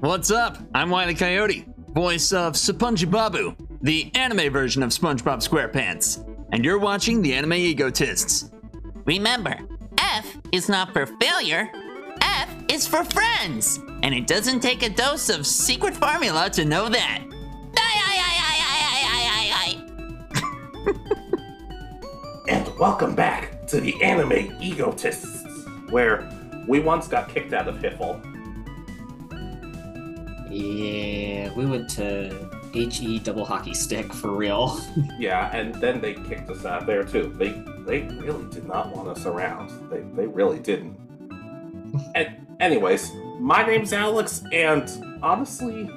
What's up? I'm Wiley Coyote, voice of Sapunji Babu, the anime version of SpongeBob SquarePants. And you're watching the Anime Egotists. Remember, F is not for failure, F is for friends. And it doesn't take a dose of secret formula to know that. And welcome back to the Anime Egotists, where we once got kicked out of Hiffle. Yeah, we went to HE double hockey stick for real. Yeah, and then they kicked us out there too. They they really did not want us around. They they really didn't. and anyways, my name's Alex, and honestly,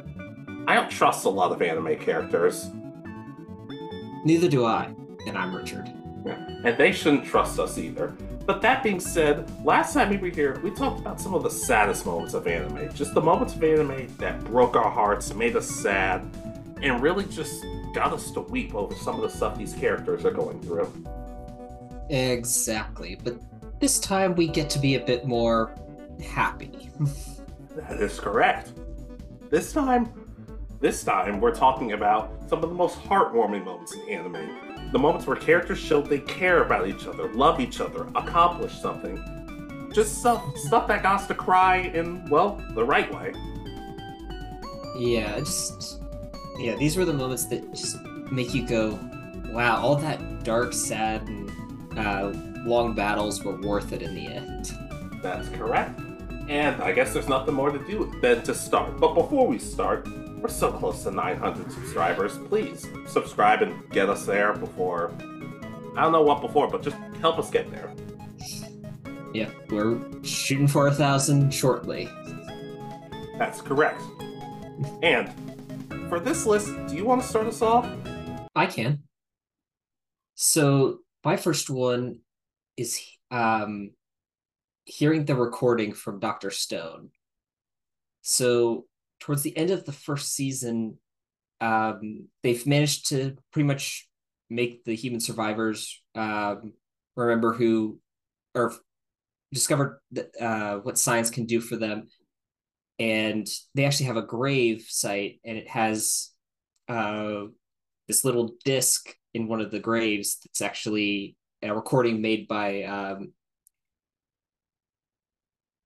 I don't trust a lot of anime characters. Neither do I. And I'm Richard. Yeah. and they shouldn't trust us either. But that being said, last time we were here, we talked about some of the saddest moments of anime. Just the moments of anime that broke our hearts, made us sad, and really just got us to weep over some of the stuff these characters are going through. Exactly. But this time we get to be a bit more happy. That is correct. This time, this time we're talking about some of the most heartwarming moments in anime. The moments where characters show they care about each other, love each other, accomplish something. Just stuff, stuff that got us to cry in, well, the right way. yeah, just yeah, these were the moments that just make you go, wow, all that dark, sad, and uh, long battles were worth it in the end. That's correct. And I guess there's nothing more to do than to start. But before we start, we're so close to 900 subscribers. Please subscribe and get us there before. I don't know what before, but just help us get there. Yeah, we're shooting for a thousand shortly. That's correct. And for this list, do you want to start us off? I can. So my first one is um, hearing the recording from Dr. Stone. So towards the end of the first season, um, they've managed to pretty much make the human survivors um, remember who or discover that, uh, what science can do for them. And they actually have a grave site, and it has uh, this little disc in one of the graves that's actually a recording made by um,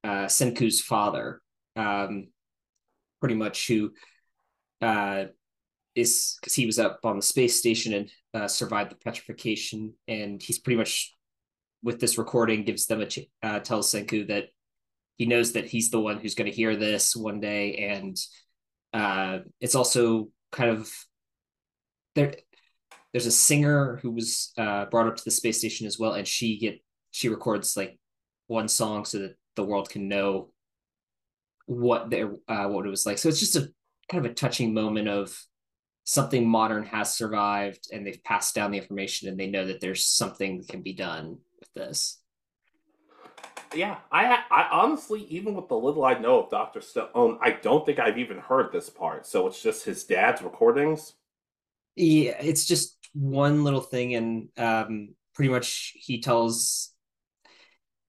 uh, Senku's father, um, pretty much who uh, is because he was up on the space station and uh, survived the petrification, and he's pretty much with this recording gives them a ch- uh, tells Senku that he knows that he's the one who's going to hear this one day, and uh, it's also kind of there there's a singer who was uh, brought up to the space station as well, and she get she records like one song so that the world can know what their uh, what it was like. So it's just a kind of a touching moment of something modern has survived, and they've passed down the information, and they know that there's something that can be done with this. Yeah, I, I honestly, even with the little I know of Dr. Stone, I don't think I've even heard this part. So it's just his dad's recordings. Yeah, it's just one little thing, and um, pretty much he tells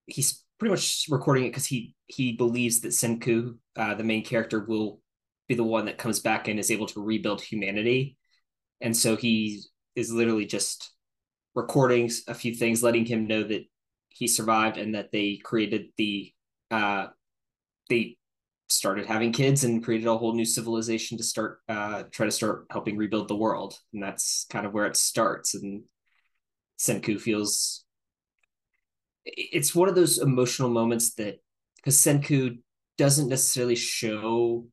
he's pretty much recording it because he he believes that Senku, uh, the main character, will be the one that comes back and is able to rebuild humanity, and so he is literally just recording a few things, letting him know that he survived and that they created the uh, they started having kids and created a whole new civilization to start uh try to start helping rebuild the world. And that's kind of where it starts. And senku feels it's one of those emotional moments that because senku doesn't necessarily show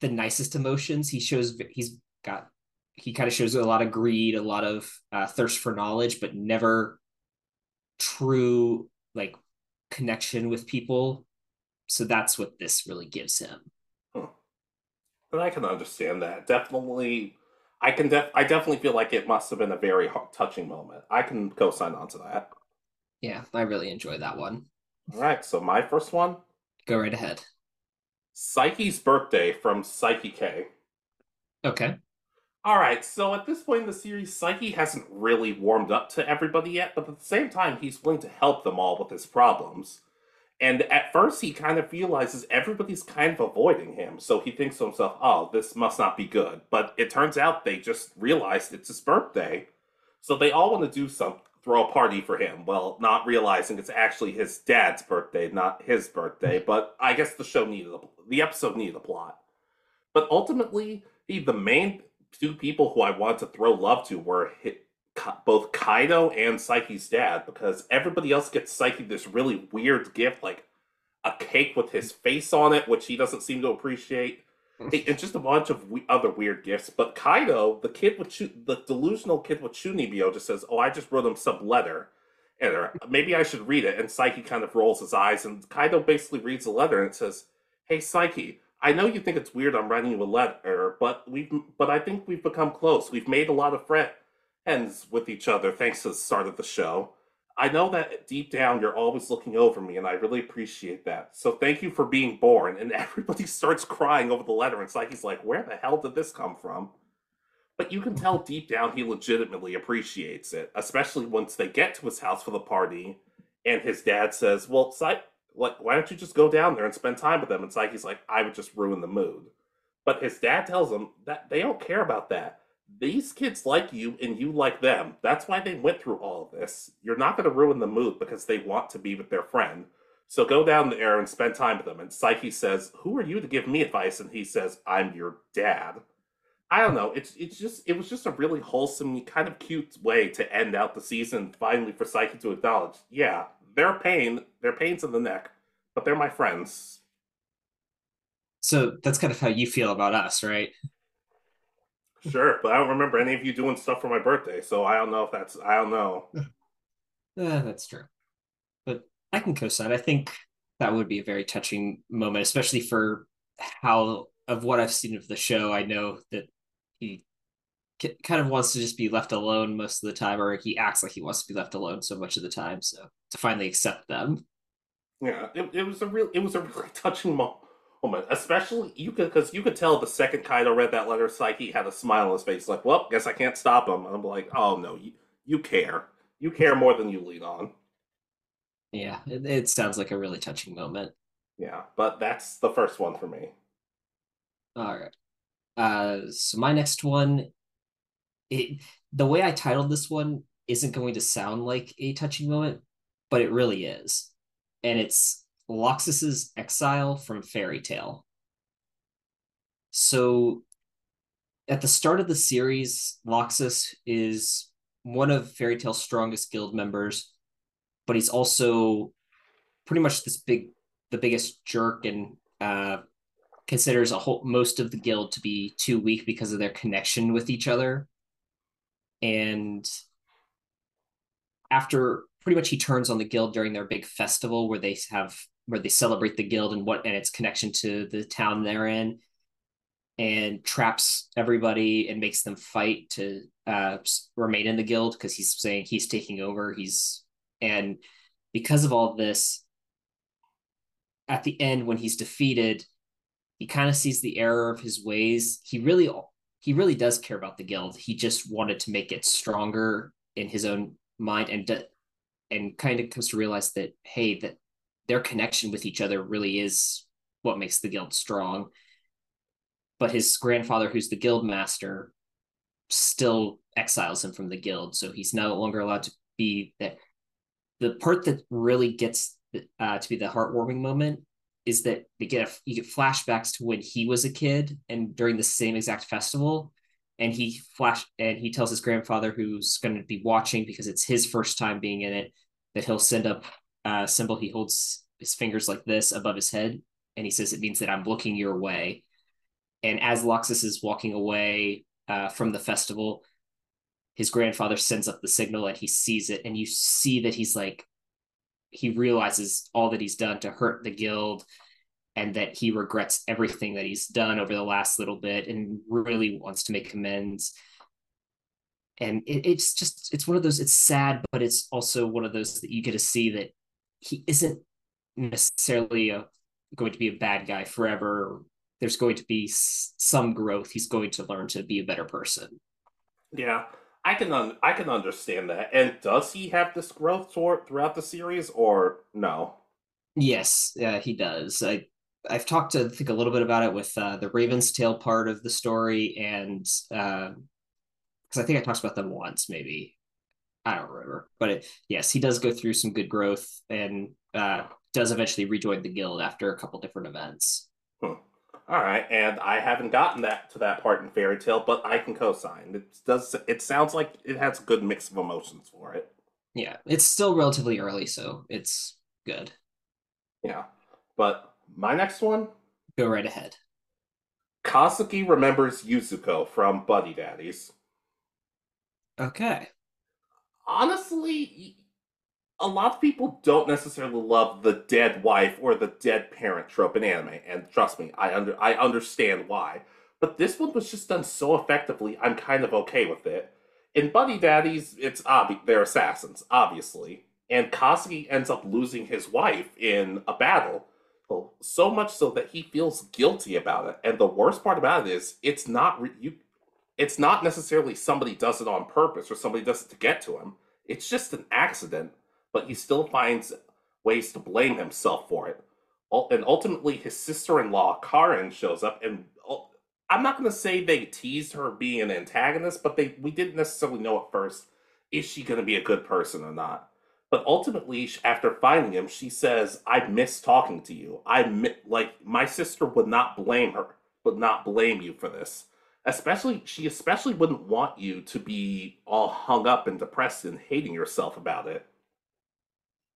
the nicest emotions. He shows he's got he kind of shows a lot of greed a lot of uh, thirst for knowledge but never true like connection with people. So that's what this really gives him. And I can understand that. Definitely, I can. Def- I definitely feel like it must have been a very touching moment. I can co-sign on to that. yeah i really enjoy that one All right. So my first one, go right ahead Saiki's birthday from Saiki K. okay All right. So at this point in the series, Saiki hasn't really warmed up to everybody yet, but at the same time, he's willing to help them all with his problems. And at first, he kind of realizes everybody's kind of avoiding him. So he thinks to himself, oh, this must not be good. But it turns out they just realized it's his birthday. So they all want to do some, throw a party for him. Well, not realizing it's actually his dad's birthday, not his birthday. But I guess the show needed, a, the episode needed a plot. But ultimately, he, the main two people who I wanted to throw love to were both Kaido and Saiki's dad because everybody else gets Saiki this really weird gift, like a cake with his face on it, which he doesn't seem to appreciate. and just a bunch of we- other weird gifts. But Kaido, the kid with Chu- the delusional kid with Chunibyo, just says, "Oh, I just wrote him some letter." And uh, maybe I should read it. And Saiki kind of rolls his eyes, and Kaido basically reads the letter and says, "Hey, Saiki, I know you think it's weird I'm writing you a letter, but we've but I think we've become close. We've made a lot of friends with each other thanks to the start of the show. I know that deep down you're always looking over me, and I really appreciate that. So thank you for being born. And everybody starts crying over the letter, and Saiki's like, "Where the hell did this come from?" But you can tell deep down he legitimately appreciates it, especially once they get to his house for the party, and his dad says, "Well, Saiki." like, why don't you just go down there and spend time with them? And Saiki's like, I would just ruin the mood. But his dad tells him that they don't care about that. These kids like you and you like them. That's why they went through all of this. You're not going to ruin the mood because they want to be with their friend. So go down there and spend time with them. And Saiki says, Who are you to give me advice? And he says, I'm your dad. I don't know. It's it's just it was just a really wholesome, kind of cute way to end out the season. Finally, for Saiki to acknowledge, yeah, their pain, their pains in the neck, but they're my friends. So that's kind of how you feel about us, right? Sure, but I don't remember any of you doing stuff for my birthday, so I don't know if that's I don't know. Uh, that's true, but I can co-sign. I think that would be a very touching moment, especially for how of what I've seen of the show. I know that he kind of wants to just be left alone most of the time, or he acts like he wants to be left alone so much of the time. So to finally accept them, yeah, it, it was a real it was a really touching moment, especially you could because you could tell the second Kaido read that letter, Saiki had a smile on his face, like, "Well, guess I can't stop him." I'm like, "Oh no, you you care, you care more than you lead on." Yeah, it, it sounds like a really touching moment. Yeah, but that's the first one for me. All right. Uh, so my next one it the way I titled this one isn't going to sound like a touching moment, but it really is. And it's Laxus's exile from Fairy Tail. So at the start of the series, Laxus is one of Fairy Tail's strongest guild members, but he's also pretty much this big the biggest jerk and uh, considers a whole most of the guild to be too weak because of their connection with each other and after pretty much he turns on the guild during their big festival where they have where they celebrate the guild and what and its connection to the town they're in and traps everybody and makes them fight to uh, remain in the guild because he's saying he's taking over he's and because of all this at the end when he's defeated he kind of sees the error of his ways he really he really does care about the guild. He just wanted to make it stronger in his own mind and and kind of comes to realize that hey that their connection with each other really is what makes the guild strong. But his grandfather, who's the guild master, still exiles him from the guild, so he's no longer allowed to be. The part that really gets uh, to be the heartwarming moment is that they get a, you get flashbacks to when he was a kid and during the same exact festival and he flash and he tells his grandfather who's going to be watching because it's his first time being in it that he'll send up a symbol he holds his fingers like this above his head and he says it means that i'm looking your way. And as Laxus is walking away uh, from the festival his grandfather sends up the signal and he sees it and you see that he's like he realizes all that he's done to hurt the guild and that he regrets everything that he's done over the last little bit and really wants to make amends. And it, it's just it's one of those it's sad but it's also one of those that you get to see that he isn't necessarily a, going to be a bad guy forever there's going to be some growth he's going to learn to be a better person yeah I can un- I can understand that. And does he have this growth toward throughout the series or no? Yes, yeah, he does. I I've talked to I think a little bit about it with uh, the Raven's Tail part of the story, and because uh, I think I talked about them once, maybe I don't remember, but it, yes, he does go through some good growth and uh, does eventually rejoin the guild after a couple different events. Hmm. All right, and I haven't gotten that to that part in Fairy Tail, but I can co-sign. It does. It sounds like it has a good mix of emotions for it. Yeah, it's still relatively early, so it's good. Yeah, but my next one. Go right ahead. Kazuki remembers Yuzuko from Buddy Daddies. Okay. Honestly, a lot of people don't necessarily love the dead wife or the dead parent trope in anime, and trust me, I under I understand why. But this one was just done so effectively, I'm kind of okay with it. In Buddy Daddies, it's obvious they're assassins, obviously, and Kazuki ends up losing his wife in a battle. Well, so much so that he feels guilty about it. And the worst part about it is, it's not re- you. It's not necessarily somebody does it on purpose or somebody does it to get to him. It's just an accident but he still finds ways to blame himself for it. And ultimately, his sister in law, Karen, shows up, and uh, I'm not going to say they teased her being an antagonist, but they we didn't necessarily know at first is she going to be a good person or not. But ultimately, after finding him, she says, "I miss talking to you. I mi- like my sister would not blame her, would not blame you for this. Especially, she especially wouldn't want you to be all hung up and depressed and hating yourself about it."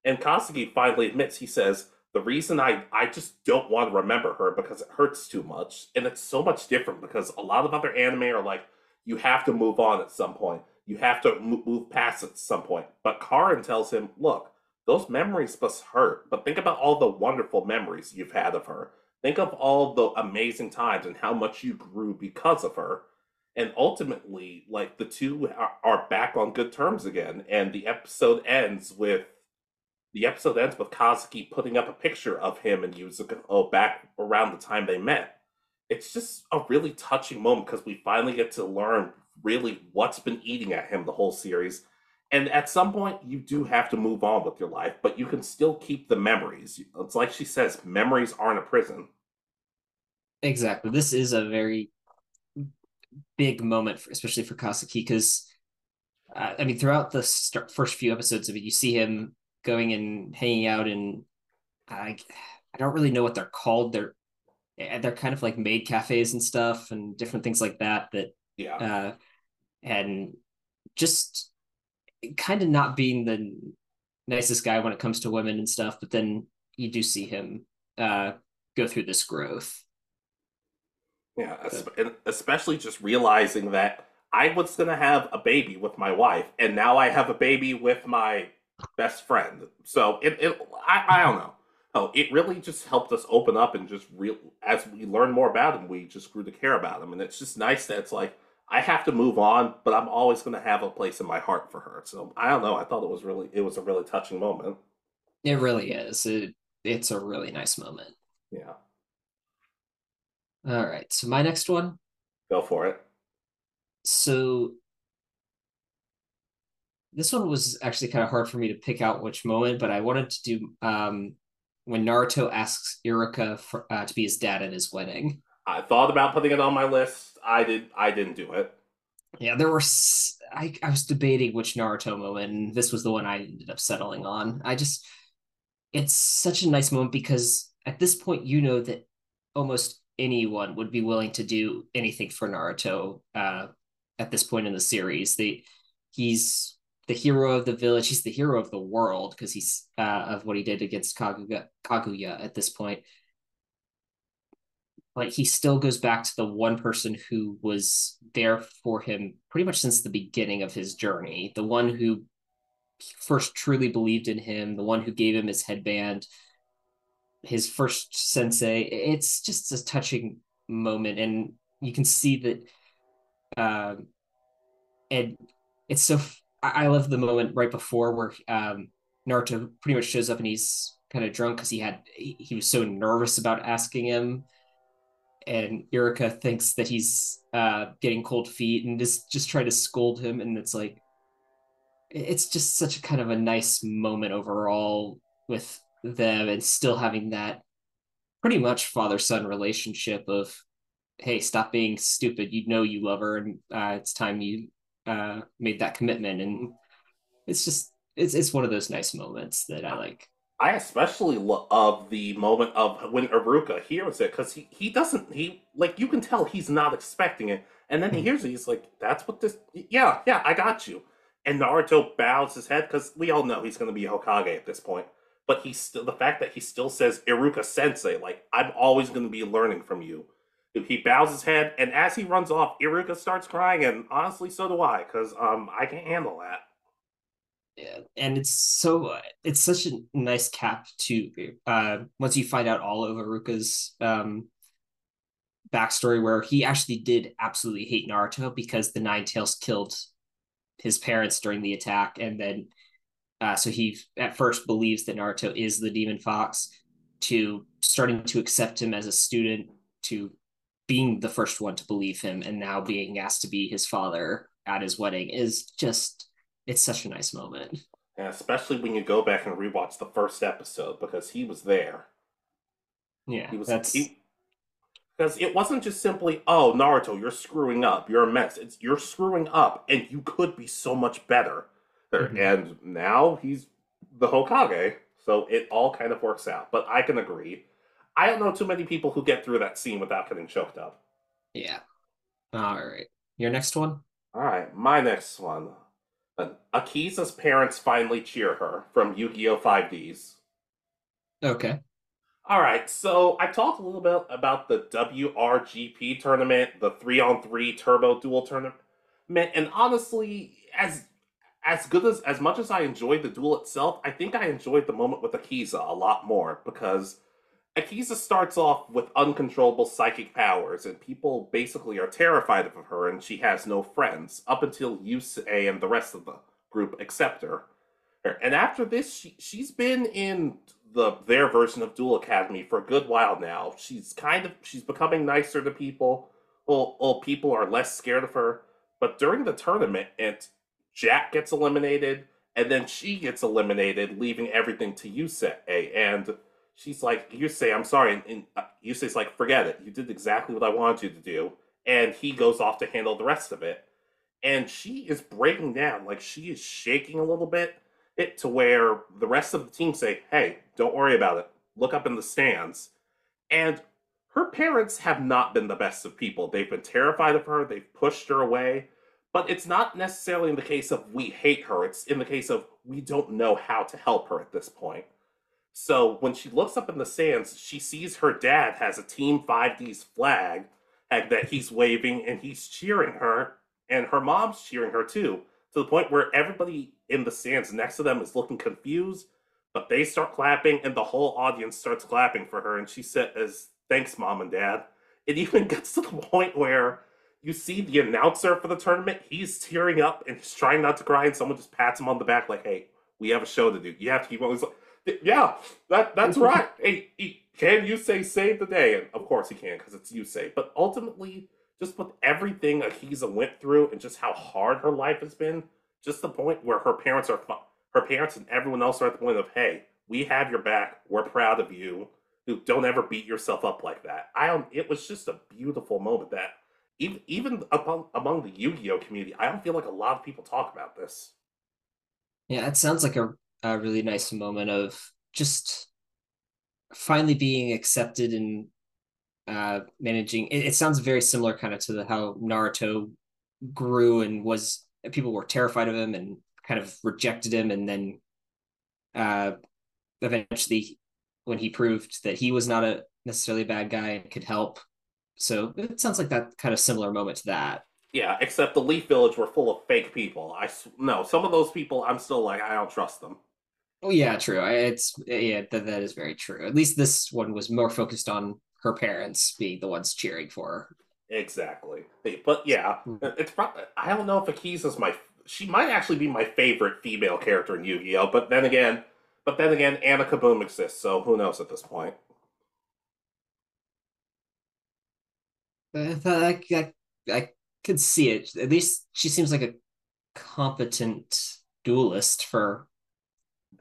And Kazuki finally admits, he says, the reason I, I just don't want to remember her because it hurts too much. And it's so much different because a lot of other anime are like, you have to move on at some point. You have to move past at some point. But Karen tells him, look, those memories must hurt. But think about all the wonderful memories you've had of her. Think of all the amazing times and how much you grew because of her. And ultimately, like the two are, are back on good terms again. And the episode ends with the episode ends with Kazuki putting up a picture of him and Yuzuko back around the time they met. It's just a really touching moment because we finally get to learn really what's been eating at him the whole series. And at some point, you do have to move on with your life, but you can still keep the memories. It's like she says, memories aren't a prison. Exactly. This is a very big moment, for, especially for Kazuki, because uh, I mean, throughout the start, first few episodes of it, you see him going and hanging out and I I don't really know what they're called. They're eh, they're kind of like maid cafes and stuff and different things like that that yeah uh and just kind of not being the nicest guy when it comes to women and stuff but then you do see him uh go through this growth yeah especially just realizing that i was going to have a baby with my wife and now i have a baby with my best friend. So it, it I, I don't know. Oh, it really just helped us open up and just real as we learn more about him, we just grew to care about him, and it's just nice that it's like I have to move on, but I'm always going to have a place in my heart for her. So I don't know. I thought it was really it was a really touching moment. It really is. It it's a really nice moment. Yeah. All right. So my next one. Go for it. So this one was actually kind of hard for me to pick out which moment, but I wanted to do um, when Naruto asks Iruka for, uh, to be his dad at his wedding. I thought about putting it on my list. I did. I didn't do it. Yeah, there were. I I was debating which Naruto moment. And this was the one I ended up settling on. I just, it's such a nice moment because at this point you know that almost anyone would be willing to do anything for Naruto. Uh, at this point in the series, they he's the hero of the village. He's the hero of the world because he's uh, of what he did against Kaguya, Kaguya at this point. But he still goes back to the one person who was there for him pretty much since the beginning of his journey. The one who first truly believed in him, the one who gave him his headband, his first sensei. It's just a touching moment, and you can see that. Um, and it's so I, love the moment right before where um, Naruto pretty much shows up and he's kind of drunk because he had he was so nervous about asking him, and Iruka thinks that he's uh, getting cold feet and just just try to scold him, and it's like it's just such a kind of a nice moment overall with them and still having that pretty much father son relationship of hey stop being stupid. You know you love her and uh, it's time you uh, made that commitment. And it's just it's it's one of those nice moments that i like I especially love the moment of when Iruka hears it because he, he doesn't he like you can tell he's not expecting it. And then he hears it he's like that's what this yeah yeah I got you. And Naruto bows his head because we all know he's going to be Hokage at this point. But he's still the fact that he still says Iruka Sensei like I'm always going to be learning from you. He bows his head and as he runs off Iruka starts crying and honestly so do I because um I can't handle that and it's so it's such a nice cap to uh once you find out all of Iruka's um backstory where he actually did absolutely hate Naruto because the Nine Tails killed his parents during the attack and then uh so he at first believes that Naruto is the demon fox to starting to accept him as a student to being the first one to believe him and now being asked to be his father at his wedding is just it's such a nice moment. And especially when you go back and rewatch the first episode because he was there. Yeah, he was. That's... He, because it wasn't just simply, "Oh, Naruto, you're screwing up. You're a mess." It's you're screwing up, and you could be so much better. Mm-hmm. And now he's the Hokage, so it all kind of works out. But I can agree. I don't know too many people who get through that scene without getting choked up. Yeah. All right. Your next one. All right, my next one. Akiza's parents finally cheer her from Yu Gi Oh! 5Ds. Okay. All right, so I talked a little bit about the WRGP tournament, the three on three turbo duel tournament, and honestly, as as good as as much as I enjoyed the duel itself, I think I enjoyed the moment with Akiza a lot more because Akiza starts off with uncontrollable psychic powers, and people basically are terrified of her, and she has no friends up until Yusei and the rest of the group accept her. And after this, she, she's been in the their version of Duel Academy for a good while now. She's kind of she's becoming nicer to people. Well, well, people are less scared of her. But during the tournament, and Jack gets eliminated, and then she gets eliminated, leaving everything to Yusei. And she's like, "Yusei I'm sorry. And, uh, Yusei's like, forget it. You did exactly what I wanted you to do. And he goes off to handle the rest of it. And she is breaking down. Like, she is shaking a little bit. It to where the rest of the team say, hey, don't worry about it. Look up in the stands. And her parents have not been the best of people. They've been terrified of her, they've pushed her away. But it's not necessarily in the case of we hate her, it's in the case of we don't know how to help her at this point. So when she looks up in the sands, she sees her dad has a Team 5D's flag and that he's waving and he's cheering her, and her mom's cheering her too, to the point where everybody in the stands next to them is looking confused, but they start clapping and the whole audience starts clapping for her, and she says, Thanks, mom and dad. It even gets to the point where you see the announcer for the tournament, he's tearing up and he's trying not to cry, and someone just pats him on the back, like, Hey, we have a show to do. You have to keep on. Yeah, that that's right. Hey, he, can you say save the day? And of course he can because it's you say. But ultimately, just with everything Akiza went through and just how hard her life has been, just the point where her parents are, her parents and everyone else are at the point of, hey, we have your back. We're proud of you. Don't ever beat yourself up like that. I don't. It was just a beautiful moment that even even among among the Yu-Gi-Oh community, I don't feel like a lot of people talk about this. Yeah, it sounds like a a really nice moment of just finally being accepted and uh, managing. It, it, sounds very similar, kind of to the how Naruto grew and was people were terrified of him and kind of rejected him, and then uh, eventually, when he proved that he was not a necessarily a bad guy and could help. So it sounds like that kind of similar moment to that. Yeah, except the Leaf Village were full of fake people. I no, some of those people I'm still like I don't trust them. Oh yeah, true. It's yeah, that, that is very true. At least this one was more focused on her parents being the ones cheering for her. Exactly. But yeah, hmm. it's probably I don't know if Akiza's my she might actually be my favorite female character in Yu-Gi-Oh, but then again, but then again Anna Kaboom exists, so who knows at this point. I, I, I could see it. At least she seems like a competent duelist for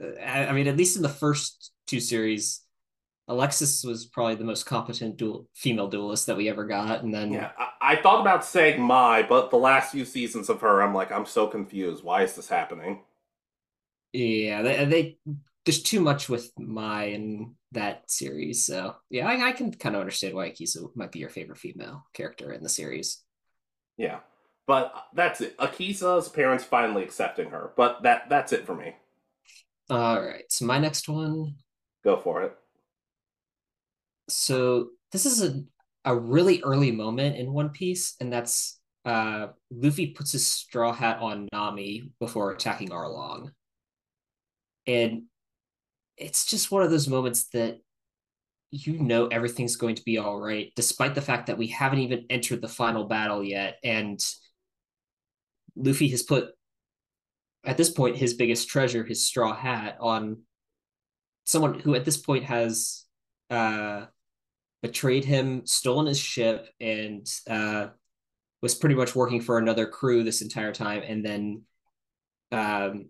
I mean, at least in the first two series. Alexis was probably the most competent dual female duelist that we ever got, and then Yeah, I, I thought about saying Mai, but the last few seasons of her, I'm like, I'm so confused. Why is this happening? yeah, they, they there's too much with Mai in that series. So yeah, I, I can kind of understand why Akiza might be your favorite female character in the series. Yeah, but that's it. Akiza's parents finally accepting her, but that that's it for me. All right, so my next one Go for it. so this is a a really early moment in One Piece, and that's uh Luffy puts his straw hat on Nami before attacking Arlong. And it's just one of those moments that you know everything's going to be all right, despite the fact that we haven't even entered the final battle yet. And Luffy has put at this point his biggest treasure, his straw hat, on someone who at this point has uh betrayed him, stolen his ship, and uh, was pretty much working for another crew this entire time. And then um,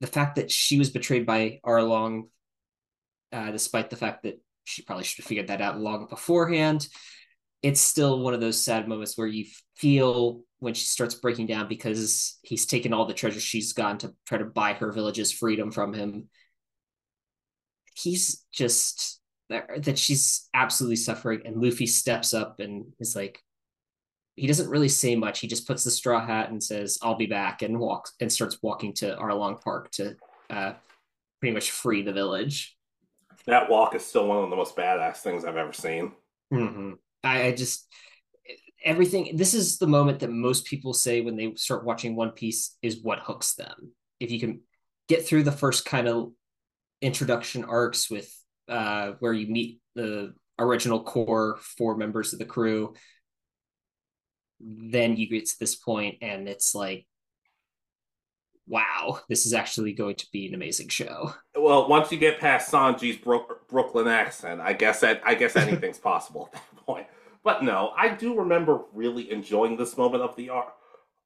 the fact that she was betrayed by Arlong, uh, despite the fact that she probably should have figured that out long beforehand, it's still one of those sad moments where you feel when she starts breaking down because he's taken all the treasure she's gotten to try to buy her village's freedom from him. He's just that she's absolutely suffering and luffy steps up and is like he doesn't really say much he just puts the straw hat and says i'll be back and walks and starts walking to arlong park to uh, pretty much free the village That walk is still one of the most badass things I've ever seen. mm-hmm. I, I just everything this is the moment that most people say when they start watching one piece is what hooks them if you can get through the first kind of introduction arcs with uh, where you meet the original core four members of the crew. Then you get to this point, and it's like, wow, this is actually going to be an amazing show. Well, once you get past Sanji's Brook- Brooklyn accent, I guess that I guess anything's possible at that point. But no, I do remember really enjoying this moment of the arc.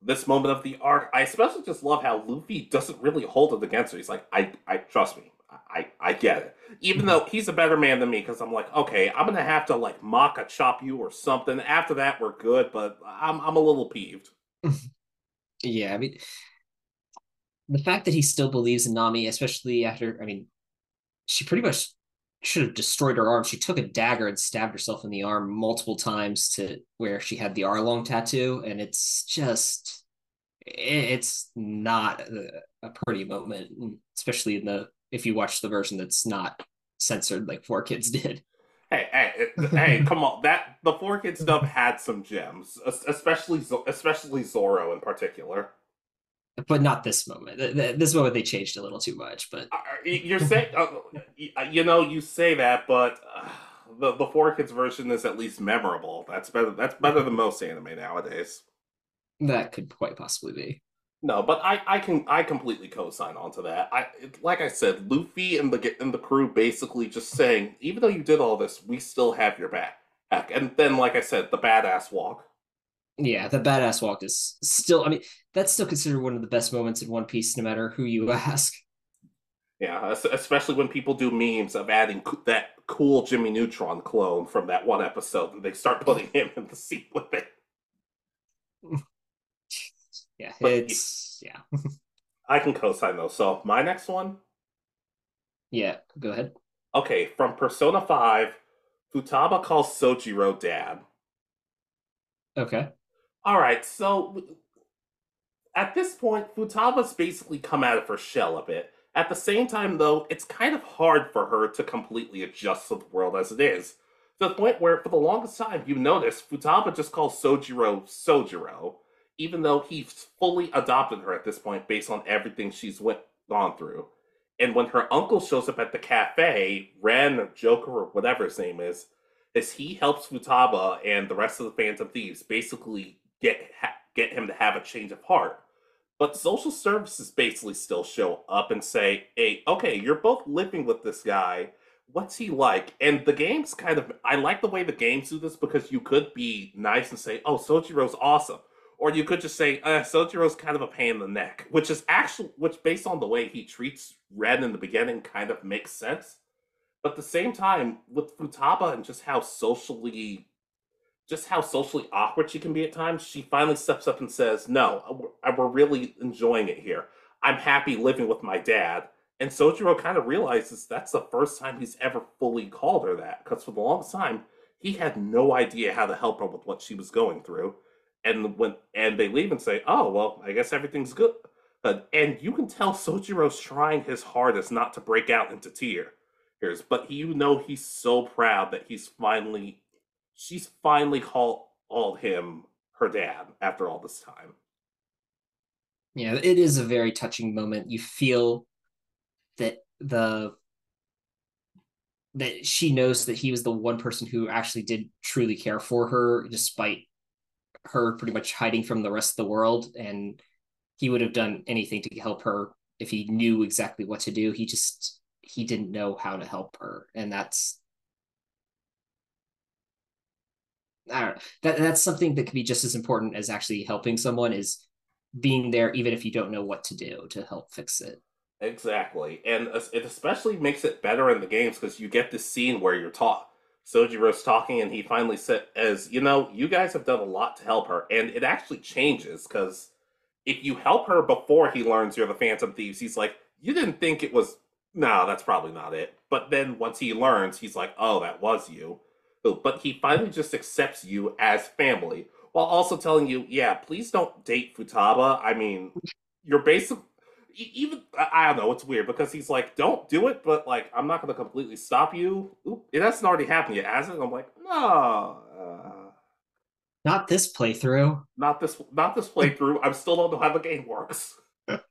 This moment of the arc, I especially just love how Luffy doesn't really hold it against her. He's like, I, I trust me, I, I get it. Even though he's a better man than me, because I'm like, okay, I'm gonna have to like mock a chop you or something. After that, we're good, but I'm I'm a little peeved. yeah, I mean, the fact that he still believes in Nami, especially after, I mean, she pretty much should have destroyed her arm. She took a dagger and stabbed herself in the arm multiple times to where she had the Arlong tattoo, and it's just, it's not a pretty moment, especially in the if you watch the version that's not censored like Four Kids did. Hey, hey, hey! Come on, that the Four Kids dub had some gems, especially especially Zoro in particular. But not this moment. This moment they changed a little too much. But uh, you're saying, uh, you know, you say that, but uh, the the Four Kids version is at least memorable. That's better. That's better than most anime nowadays. That could quite possibly be. No, but I, I can I completely co-sign onto that. I like I said, Luffy and the and the crew basically just saying, even though you did all this, we still have your back. Heck, and then like I said, the badass walk. Yeah, the badass walk is still. I mean, that's still considered one of the best moments in One Piece, no matter who you ask. Yeah, especially when people do memes of adding that cool Jimmy Neutron clone from that one episode, and they start putting him in the seat with it. yeah, but it's yeah. I can co-sign those. So my next one. Yeah, go ahead. Okay, from Persona Five, Futaba calls Sojiro dad. Okay. All right, so at this point, Futaba's basically come out of her shell a bit. At the same time, though, it's kind of hard for her to completely adjust to the world as it is. To the point where, for the longest time, you notice Futaba just calls Sojiro Sojiro, even though he's fully adopted her at this point based on everything she's went gone through. And when her uncle shows up at the cafe, Ren or Joker or whatever his name is, is he helps Futaba and the rest of the Phantom Thieves basically get ha- get him to have a change of heart. But social services basically still show up and say, "Hey, okay, you're both living with this guy. What's he like?" And the game's kind of I like the way the games do this because you could be nice and say, "Oh, Sojiro's awesome," Or you could just say, uh, Sojiro's kind of a pain in the neck, which is actually, which based on the way he treats Ren in the beginning kind of makes sense. But at the same time, with Futaba and just how socially, just how socially awkward she can be at times, she finally steps up and says, no, we're, we're really enjoying it here. I'm happy living with my dad. And Sojiro kind of realizes that's the first time he's ever fully called her that, because for the longest time, he had no idea how to help her with what she was going through. And when and they leave and say, "Oh well, I guess everything's good," and you can tell Sojiro's trying his hardest not to break out into tears, but you know he's so proud that he's finally, she's finally called, him her dad after all this time. Yeah, it is a very touching moment. You feel that the that she knows that he was the one person who actually did truly care for her despite her pretty much hiding from the rest of the world and he would have done anything to help her if he knew exactly what to do he just he didn't know how to help her and that's Don't know. That that's something that could be just as important as actually helping someone is being there even if you don't know what to do to help fix it. Exactly, and it especially makes it better in the games because you get this scene where you're taught Sojiro's talking, and he finally said, "As you know, you guys have done a lot to help her, and it actually changes because if you help her before he learns you're the Phantom Thieves, he's like, you didn't think it was. No, that's probably not it. But then once he learns, he's like, oh, that was you. But he finally just accepts you as family." While also telling you, yeah, please don't date Futaba. I mean, you're basically even I don't know. It's weird because he's like, "Don't do it," but like, I'm not going to completely stop you. Oop, it hasn't already happened yet, has it? I'm like, no. Uh, not this playthrough. Not this. Not this playthrough. I still don't know how the game works. uh,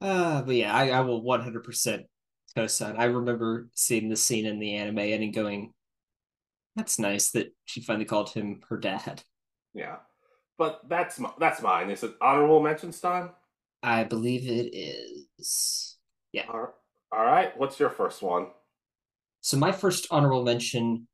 but yeah, I, I will 100 percent co-sign. I remember seeing the scene in the anime and going, "That's nice that she finally called him her dad." Yeah, but that's that's mine. Is it honorable mentions time? I believe it is. Yeah. All right. What's your first one? So my first honorable mention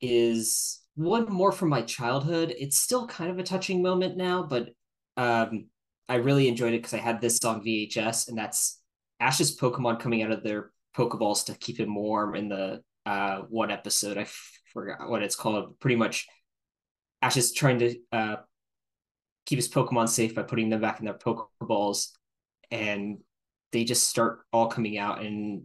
is one more from my childhood. It's still kind of a touching moment now, but um, I really enjoyed it because I had this on VHS, and that's Ash's Pokemon coming out of their Pokeballs to keep him warm in the uh, one episode. I forgot what it's called. Pretty much, Ash is trying to uh, keep his Pokemon safe by putting them back in their Pokeballs, and they just start all coming out, and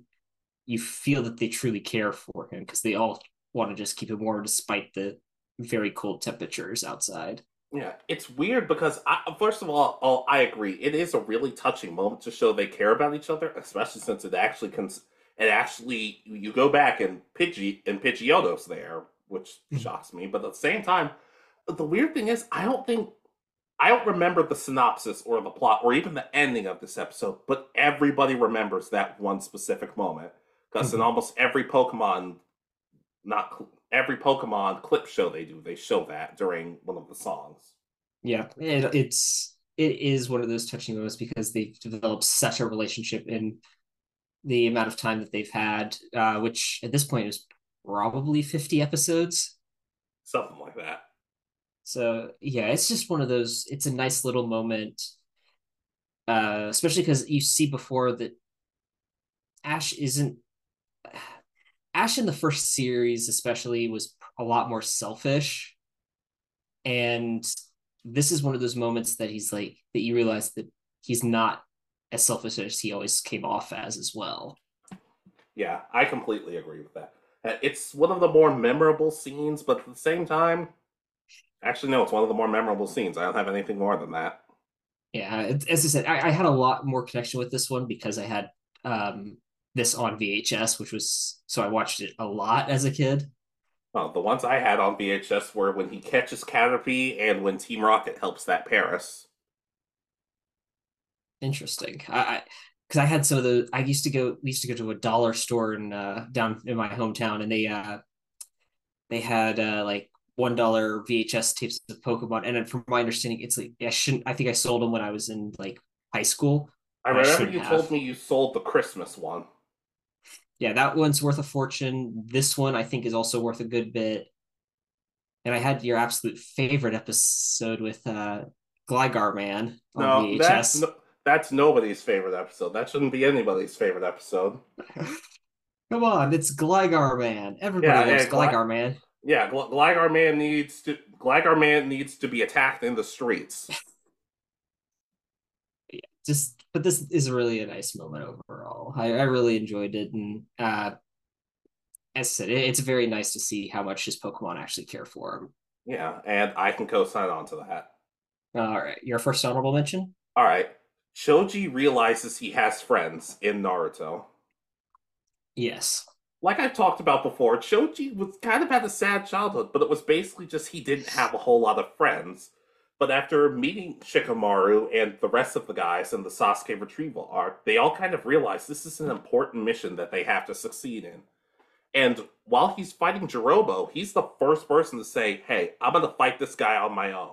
you feel that they truly care for him because they all want to just keep him warm despite the very cold temperatures outside. Yeah, it's weird because I, first of all, oh, I agree. It is a really touching moment to show they care about each other, especially since it actually cons- it actually you go back and Pidgey and Pidgeotto's there, which hmm. shocks me. But at the same time, the weird thing is, I don't think I don't remember the synopsis or the plot or even the ending of this episode, but everybody remembers that one specific moment because mm-hmm. in almost every Pokemon, not every Pokemon clip show they do, they show that during one of the songs. Yeah, it, it's it is one of those touching moments because they've developed such a relationship in the amount of time that they've had, uh, which at this point is probably fifty episodes, something like that. So yeah, it's just one of those. It's a nice little moment, uh, especially because you see before that Ash isn't. Ash in the first series, especially, was a lot more selfish, and this is one of those moments that he's like that you realize that he's not as selfish as he always came off as as well. Yeah, I completely agree with that. Uh, it's one of the more memorable scenes, but at the same time, Actually, no, it's one of the more memorable scenes. I don't have anything more than that. Yeah, as I said, I, I had a lot more connection with this one because I had um, this on VHS, which was so I watched it a lot as a kid. Oh, the ones I had on VHS were when he catches Caterpie and when Team Rocket helps that Paras. Interesting. I because I, I, had some of the. I used to go. We used to go to a dollar store in uh, down in my hometown, and they uh, they had uh, like one dollar VHS tapes of Pokemon. And from my understanding, it's like I shouldn't. I think I sold them when I was in like high school. I remember I you have. told me you sold the Christmas one. Yeah, that one's worth a fortune. This one I think is also worth a good bit. and I had your absolute favorite episode with uh, Gligar Man on No, VHS. that's no, that's nobody's favorite episode. That shouldn't be anybody's favorite episode. Come on, it's Gligar Man. Everybody Yeah, loves yeah, Gly- Gligar Man. Yeah, Gl- Gligar Man needs to Gligar Man needs to be attacked in the streets. Just, but this is really a nice moment overall. I, I really enjoyed it, and uh, as I said, it, it's very nice to see how much his Pokemon actually care for him. Yeah, and I can co-sign on to that. All right, your first honorable mention. All right. Choji realizes he has friends in Naruto. Yes. Like I've talked about before, Choji was kind of had a sad childhood, but it was basically just he didn't have a whole lot of friends. But after meeting Shikamaru and the rest of the guys in the Sasuke retrieval arc, they all kind of realize this is an important mission that they have to succeed in. And while he's fighting Jirobo, he's the first person to say, Hey, I'm gonna fight this guy on my own.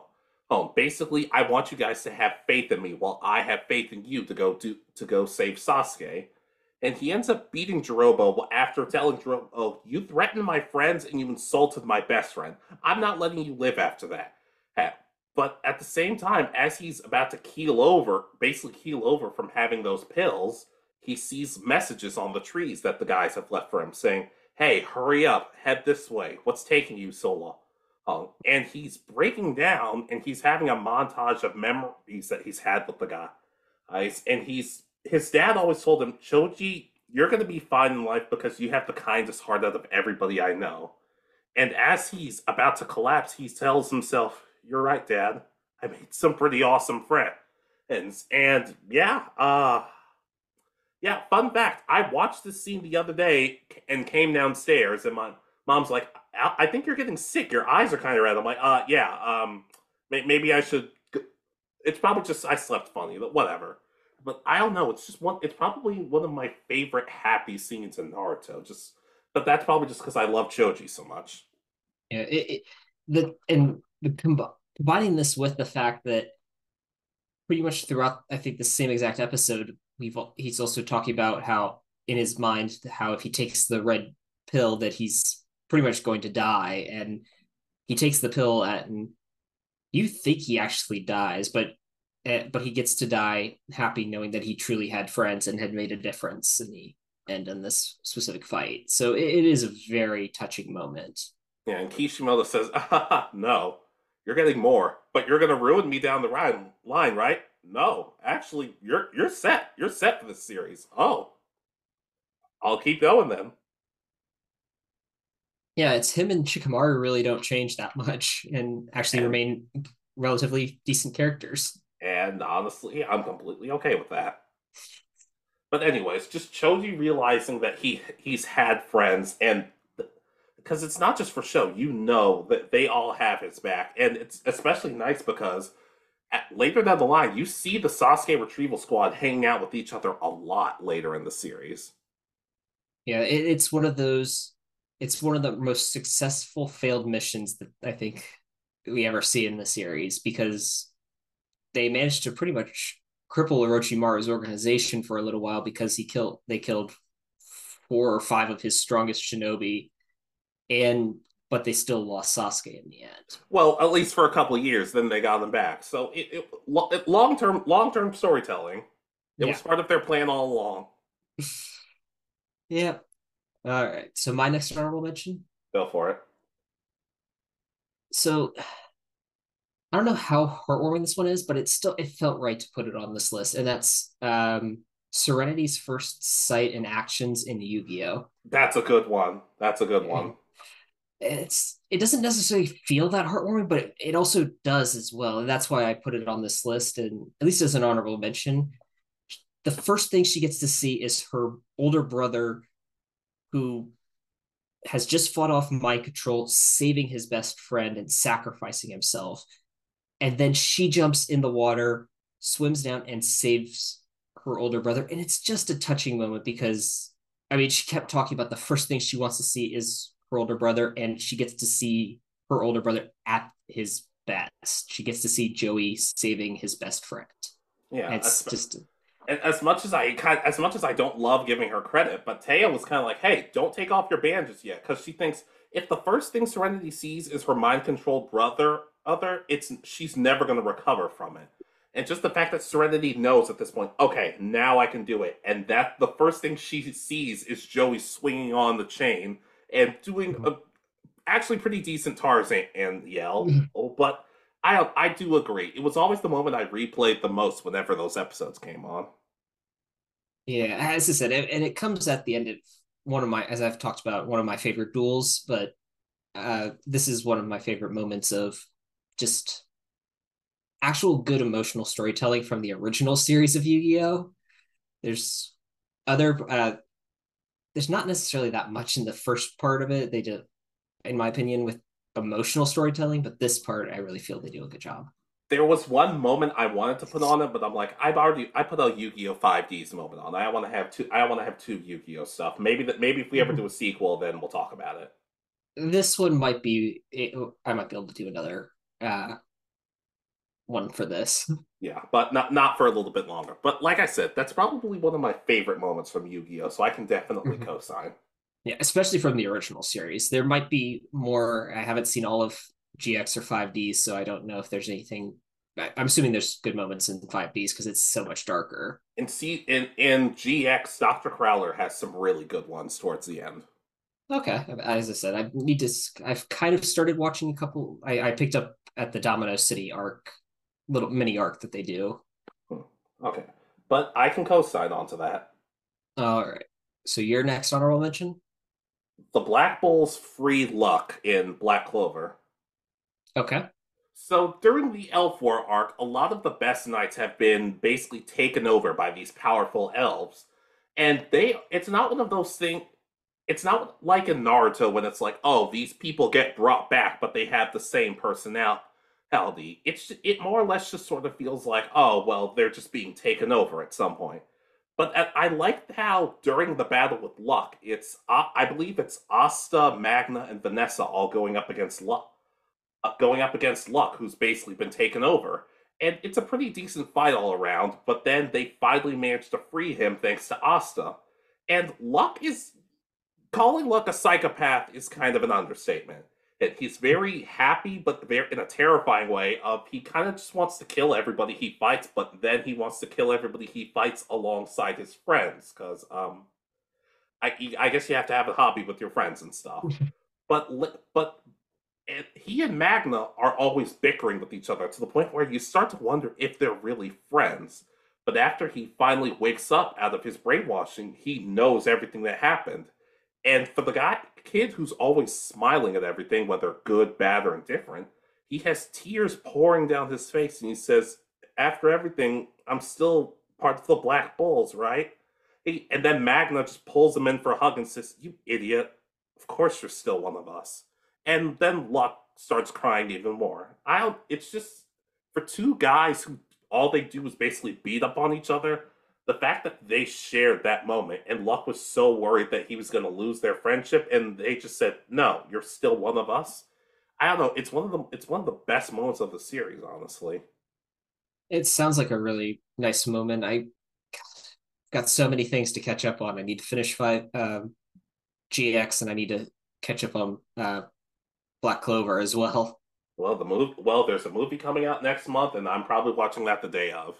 Oh, basically, I want you guys to have faith in me while I have faith in you to go do to go save Sasuke. And he ends up beating Jirobo after telling Jirobo, "Oh, you threatened my friends and you insulted my best friend. I'm not letting you live after that." But at the same time, as he's about to keel over, basically keel over from having those pills, he sees messages on the trees that the guys have left for him saying, "Hey, hurry up, head this way. What's taking you so long?" Um, and he's breaking down and he's having a montage of memories that he's had with the guy. Uh, and he's his dad always told him, Choji, you're going to be fine in life because you have the kindest heart out of everybody I know. And as he's about to collapse, he tells himself, You're right, Dad. I made some pretty awesome friends. And, yeah, uh, yeah, fun fact I watched this scene the other day and came downstairs, and my mom's like, I, think you're getting sick. Your eyes are kind of red. I'm like, uh, yeah, um, may- maybe I should. It's probably just I slept funny, but whatever. But I don't know. It's just one. It's probably one of my favorite happy scenes in Naruto. Just, but that's probably just because I love Choji so much. Yeah, it, it the and the comb- combining this with the fact that pretty much throughout, I think the same exact episode, we've he's also talking about how in his mind how if he takes the red pill that he's pretty much going to die, and he takes the pill at and you think he actually dies, but uh, but he gets to die happy knowing that he truly had friends and had made a difference in the end in this specific fight. So it, it is a very touching moment. Yeah, and Kishimoto says, ah, "No, you're getting more, but you're gonna ruin me down the line, line, right? No, actually, you're you're set. You're set for this series. Oh, I'll keep going then." Yeah, it's him and Shikamaru really don't change that much and actually And- remain relatively decent characters. And honestly, I'm completely okay with that. But anyways, just Choji realizing that he he's had friends and because it's not just for show, you know that they all have his back, and it's especially nice because at, later down the line, you see the Sasuke Retrieval Squad hanging out with each other a lot later in the series. Yeah, it, it's one of those. It's one of the most successful failed missions that I think we ever see in the series because they managed to pretty much cripple Orochimaru's organization for a little while because he killed they killed four or five of his strongest shinobi, and but they still lost Sasuke in the end. Well, at least for a couple of years, then they got him back. So it, it, it long term long term storytelling. It was part of their plan all along. Yeah. All right. So my next honorable mention. Go for it. So I don't know how heartwarming this one is, but it still it felt right to put it on this list, and that's um Serenity's first sight and actions in the Yu-Gi-Oh. That's a good one. That's a good one. It's it doesn't necessarily feel that heartwarming, but it, it also does as well, and that's why I put it on this list, and at least as an honorable mention. The first thing she gets to see is her older brother, who has just fought off mind control, saving his best friend and sacrificing himself. And then she jumps in the water, swims down, and saves her older brother. And it's just a touching moment because, I mean, she kept talking about the first thing she wants to see is her older brother, and she gets to see her older brother at his best. She gets to see Joey saving his best friend. Yeah, it's espe- just, as much as I as much as I don't love giving her credit, but Taya was kind of like, "Hey, don't take off your bandages yet," because she thinks if the first thing Serenity sees is her mind controlled brother, other, it's she's never going to recover from it. And just the fact that Serenity knows at this point, okay, now I can do it, and that the first thing she sees is Joey swinging on the chain and doing a actually pretty decent Tarzan and yell. oh, but I I do agree. It was always the moment I replayed the most whenever those episodes came on. Yeah, as I said, and it comes at the end of one of my, as I've talked about, one of my favorite duels. But uh, this is one of my favorite moments of just actual good emotional storytelling from the original series of Yu-Gi-Oh. There's other, uh, there's not necessarily that much in the first part of it. They did, in my opinion, with emotional storytelling, but this part I really feel they do a good job. There was one moment I wanted to put on it, but I'm like, I've already I put a Yu-Gi-Oh! 5D's moment on. I want to have two. I want to have two Yu-Gi-Oh! stuff. Maybe that. Maybe if we ever mm-hmm. do a sequel, then we'll talk about it. This one might be. I might be able to do another uh, one for this. Yeah, but not not for a little bit longer. But like I said, that's probably one of my favorite moments from Yu-Gi-Oh! So I can definitely mm-hmm. co-sign. Yeah, especially from the original series. There might be more. I haven't seen all of GX or 5D, so I don't know if there's anything. I'm assuming there's good moments in 5Ds because it's so much darker. And see, in in GX, Doctor Crowler has some really good ones towards the end. Okay, as I said, I need to. I've kind of started watching a couple. I, I picked up at the Domino City arc, little mini arc that they do. Hmm, okay, but I can co-sign onto that. All right. So your next honorable mention? The Black Bulls free luck in Black Clover. Okay. So during the Elf War arc, a lot of the best knights have been basically taken over by these powerful elves. And they it's not one of those things it's not like in Naruto when it's like, oh, these people get brought back, but they have the same personality. It's it more or less just sort of feels like, oh, well, they're just being taken over at some point. But I like how during the battle with Luck, it's uh, I believe it's Asta, Magna, and Vanessa all going up against Luck, uh, going up against Luck, who's basically been taken over. And it's a pretty decent fight all around. But then they finally manage to free him thanks to Asta. And Luck is calling Luck a psychopath is kind of an understatement. He's very happy, but very in a terrifying way. Of he kind of just wants to kill everybody he fights, but then he wants to kill everybody he fights alongside his friends. Because um, I I guess you have to have a hobby with your friends and stuff. but but and he and Magna are always bickering with each other to the point where you start to wonder if they're really friends. But after he finally wakes up out of his brainwashing, he knows everything that happened and for the guy, kid who's always smiling at everything, whether good, bad, or indifferent, he has tears pouring down his face, and he says, "After everything, I'm still part of the Black Bulls, right?" He, and then Magna just pulls him in for a hug and says, "You idiot! Of course you're still one of us." And then Luck starts crying even more. I don't. It's just for two guys who all they do is basically beat up on each other the fact that they shared that moment and Luck was so worried that he was going to lose their friendship and they just said, "No, you're still one of us." I don't know. It's one of the it's one of the best moments of the series, honestly. It sounds like a really nice moment. I got so many things to catch up on. I need to finish five um, GX and I need to catch up on uh, Black Clover as well. Well, the move. Well, there's a movie coming out next month, and I'm probably watching that the day of.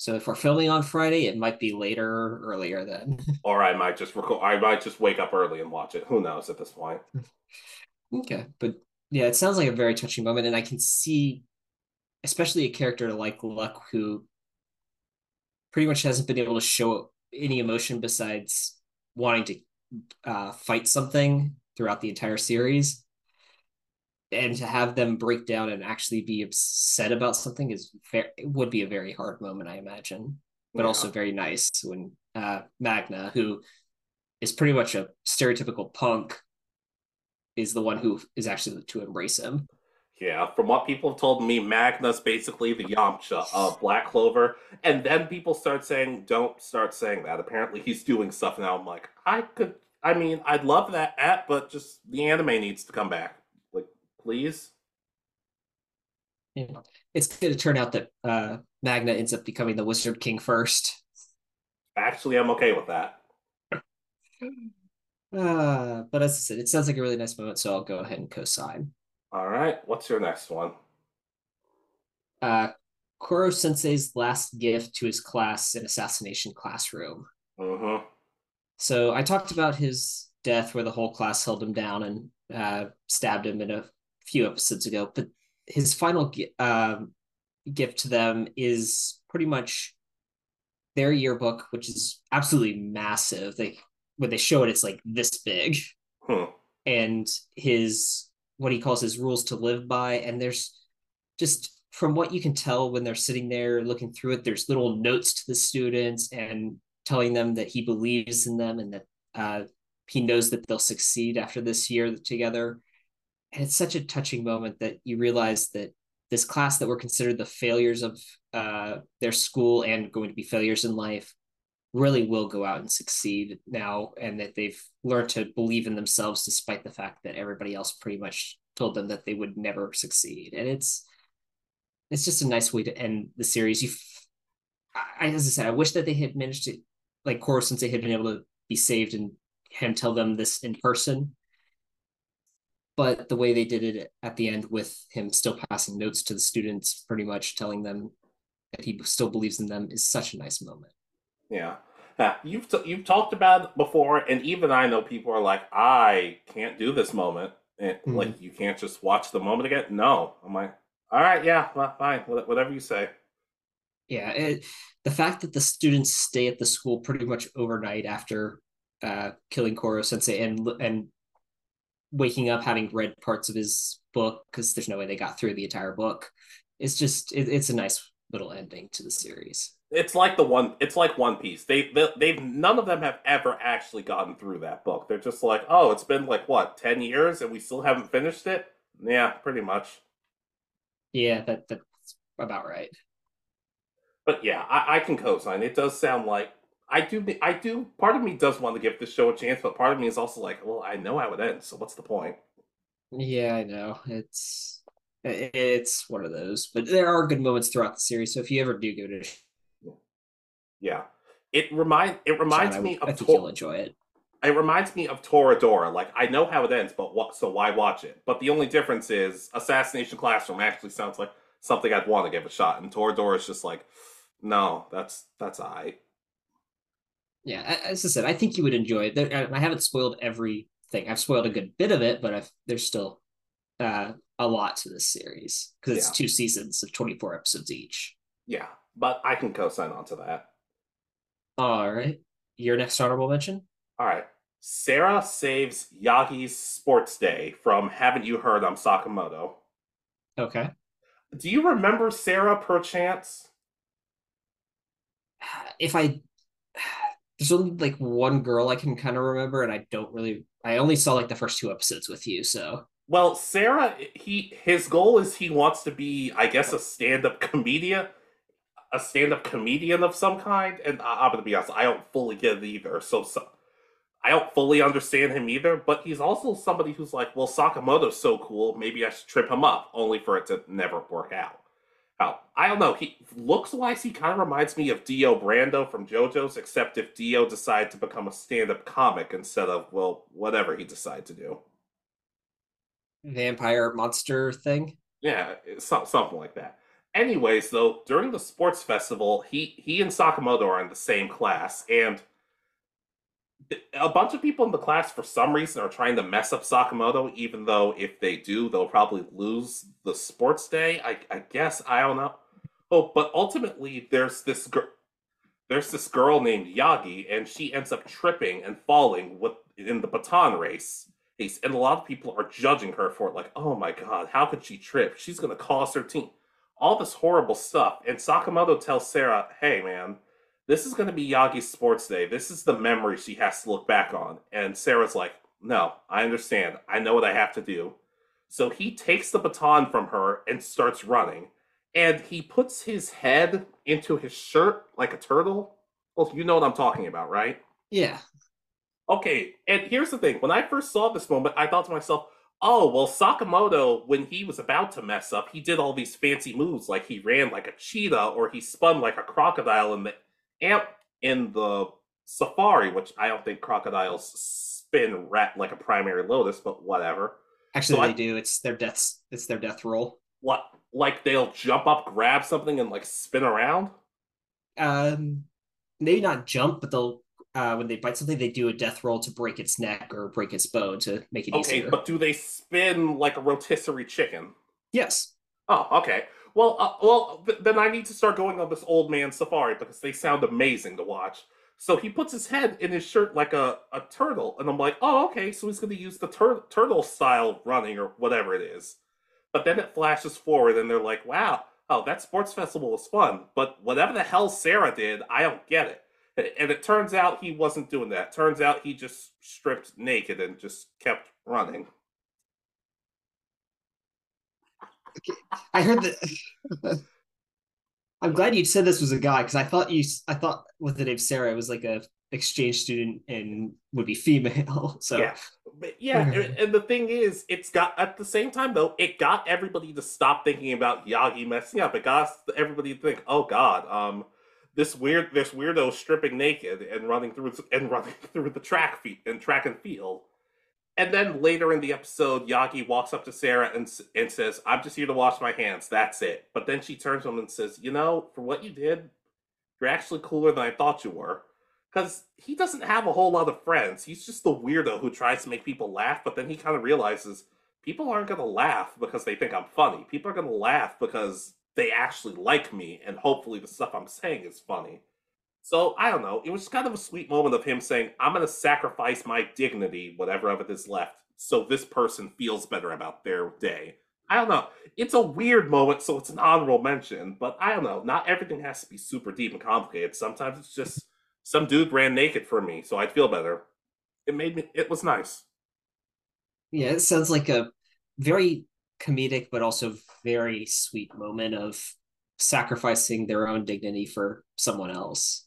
So if we're filming on Friday, it might be later or earlier then. or I might just record. I might just wake up early and watch it. Who knows at this point? okay, but yeah, it sounds like a very touching moment, and I can see, especially a character like Luck who pretty much hasn't been able to show any emotion besides wanting to uh, fight something throughout the entire series and to have them break down and actually be upset about something is very It would be a very hard moment i imagine but yeah. also very nice when uh, magna who is pretty much a stereotypical punk is the one who is actually to embrace him yeah, from what people have told me, Magna's basically the Yamcha of Black Clover. And then people start saying, don't start saying that. Apparently he's doing stuff now. I'm like, I could, I mean, I'd love that app, but just the anime needs to come back please. it's going to turn out that uh, Magna ends up becoming the Wizard King first. Actually, I'm okay with that. Uh, but as I said, it sounds like a really nice moment, so I'll go ahead and co-sign. All right, what's your next one? Uh, Koro Sensei's last gift to his class in Assassination Classroom. Mm-hmm. So I talked about his death, where the whole class held him down and uh, stabbed him in a few episodes ago. But his final um, gift to them is pretty much their yearbook, which is absolutely massive. They when they show it, it's like this big, Hmm. and his what he calls his rules to live by. And there's just from what you can tell when they're sitting there looking through it, there's little notes to the students and telling them that he believes in them and that uh, he knows that they'll succeed after this year together. And it's such a touching moment that you realize that this class that were considered the failures of uh, their school and going to be failures in life really will go out and succeed now and that they've learned to believe in themselves despite the fact that everybody else pretty much told them that they would never succeed. And it's it's just a nice way to end the series. You I, as i said i wish that they had managed to like Koro they had been able to be saved and him tell them this in person but the way they did it at the end with him still passing notes to the students pretty much telling them that he still believes in them is such a nice moment Yeah. Yeah, you've t- you've talked about it before, and even I know people are like, I can't do this moment, and Mhm. like you can't just watch the moment again. No, I'm like, all right, yeah, well, fine, whatever you say. yeah it, the fact that the students stay at the school pretty much overnight after uh, killing Koro Sensei and and waking up having read parts of his book because there's no way they got through the entire book. It's just it, it's a nice little ending to the series. It's like the one. It's like One Piece. They, they they've none of them have ever actually gotten through that book. They're just like, oh, it's been like what ten years, and we still haven't finished it. Yeah, pretty much. Yeah, that that's about right. But yeah, I, I can co-sign. It does sound like I do. I do. Part of me does want to give this show a chance, but part of me is also like, well, I know how it ends, so what's the point? Yeah, I know. It's it's one of those, but there are good moments throughout the series. So if you ever do give it a Yeah, it remind it reminds I, me I of think Tor- you'll enjoy it. it reminds me of Toradora. Like I know how it ends, but what? So why watch it? But the only difference is Assassination Classroom actually sounds like something I'd want to give a shot, and Toradora is just like, no, that's that's I. Yeah, as I said, I think you would enjoy it. I haven't spoiled everything. I've spoiled a good bit of it, but I've, there's still uh, a lot to this series because it's Yeah. two seasons of 24 episodes each. Yeah, but I can co-sign onto that. All right, your next honorable mention. All right. Sarah saves Yagi's sports day from Haven't You Heard I'm Sakamoto. Okay, Do you remember Sarah perchance? if I there's only like one girl I can kind of remember, and I don't really. I only saw like the first two episodes with you, so Well, Sarah, he his goal is he wants to be, I guess, a stand-up comedian, a stand-up comedian of some kind. And I, I'm gonna be honest, I don't fully get it either. So, so I don't fully understand him either. But he's also somebody who's like, well, Sakamoto's so cool, maybe I should trip him up, only for it to never work out. How I don't know. He looks wise. He kind of reminds me of Dio Brando from JoJo's, except if Dio decided to become a stand-up comic instead of well, whatever he decided to do. vampire monster thing. Yeah, some- something like that. Anyways, though, during the sports festival, he he and Sakamoto are in the same class, and a bunch of people in the class, for some reason, are trying to mess up Sakamoto. Even though if they do, they'll probably lose the sports day. I I guess I don't know. Oh, but ultimately, there's this girl. There's this girl named Yagi, and she ends up tripping and falling with in the baton race and a lot of people are judging her for it, like, oh my god, how could she trip? She's gonna cost her team. All this horrible stuff. And Sakamoto tells Sarah, hey man, this is gonna be Yagi's sports day. This is the memory she has to look back on. And Sarah's like, no, I understand. I know what I have to do. So he takes the baton from her and starts running. And he puts his head into his shirt like a turtle. Well, you know what I'm talking about, right? Yeah, Okay, and here's the thing. When I first saw this moment, I thought to myself, Oh, well, Sakamoto, when he was about to mess up, he did all these fancy moves, like he ran like a cheetah or he spun like a crocodile in the amp in the safari, which I don't think crocodiles spin rat like a primary lotus, but whatever. Actually, So they I- do. It's their deaths. It's their death roll. What like they'll jump up, grab something, and like spin around? Um, maybe not jump, but they'll uh when they bite something, they do a death roll to break its neck or break its bone to make it Okay, easier. but do they spin like a rotisserie chicken? yes. Oh, okay. Well, uh, well, th- then I need to start going on this old man safari because they sound amazing to watch. So he puts his head in his shirt like a, a turtle, and I'm like, oh, okay, so he's going to use the tur- turtle style running or whatever it is. But then it flashes forward, and they're like, wow, oh, that sports festival was fun, but whatever the hell Sarah did, I don't get it. And it turns out he wasn't doing that. Turns out he just stripped naked and just kept running. I heard that. I'm glad you said this was a guy because I thought you. I thought with the name Sarah it was like a exchange student and would be female. So Yeah. But yeah, and, and the thing is, it's got at the same time though, it got everybody to stop thinking about Yagi messing up. It got everybody to think, "Oh God, um, this weird, this weirdo stripping naked and running through and running through the track feet and track and field." And then later in the episode, Yagi walks up to Sarah and and says, "I'm just here to wash my hands. That's it." But then she turns to him and says, "You know, for what you did, you're actually cooler than I thought you were." because he doesn't have a whole lot of friends. He's just the weirdo who tries to make people laugh, but then he kind of realizes people aren't going to laugh because they think I'm funny. People are going to laugh because they actually like me, and hopefully the stuff I'm saying is funny. So I don't know. It was kind of a sweet moment of him saying, "I'm going to sacrifice my dignity, whatever of it is left, so this person feels better about their day." I don't know. It's a weird moment, so it's an honorable mention. But I don't know. Not everything has to be super deep and complicated. Sometimes it's just some dude ran naked for me, so I'd feel better. It made me. It was nice. yeah, it sounds like a very comedic but also very sweet moment of sacrificing their own dignity for someone else.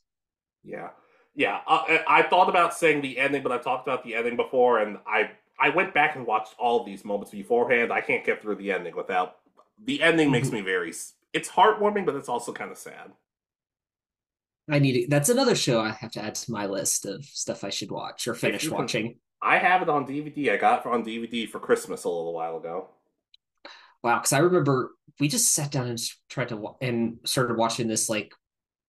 Yeah, yeah. Uh, I, I thought about saying the ending, but I talked about the ending before, and I I went back and watched all these moments beforehand. I can't get through the ending without the ending. Makes me very. It's heartwarming, but it's also kind of sad. I need it. That's another show I have to add to my list of stuff I should watch or finish can- watching. I have it on DVD. I got it on DVD for Christmas a little while ago. Wow, because I remember we just sat down and tried to and started watching this like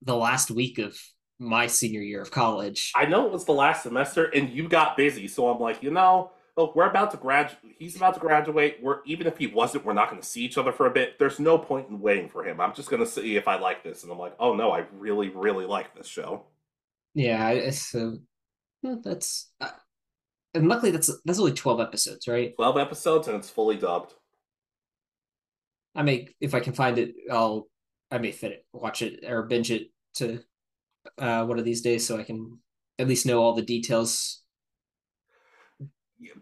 the last week of my senior year of college. I know it was the last semester, and you got busy, so I'm like, you know, look, we're about to graduate. He's about to graduate. We're even if he wasn't, we're not going to see each other for a bit. There's no point in waiting for him. I'm just going to see if I like this, and I'm like, oh no, I really, really like this show. Yeah, it's so that's uh, and luckily that's that's only twelve episodes, right? Twelve episodes, and it's fully dubbed. I may if I can find it, I'll I may fit it, watch it or binge it to uh one of these days so I can at least know all the details.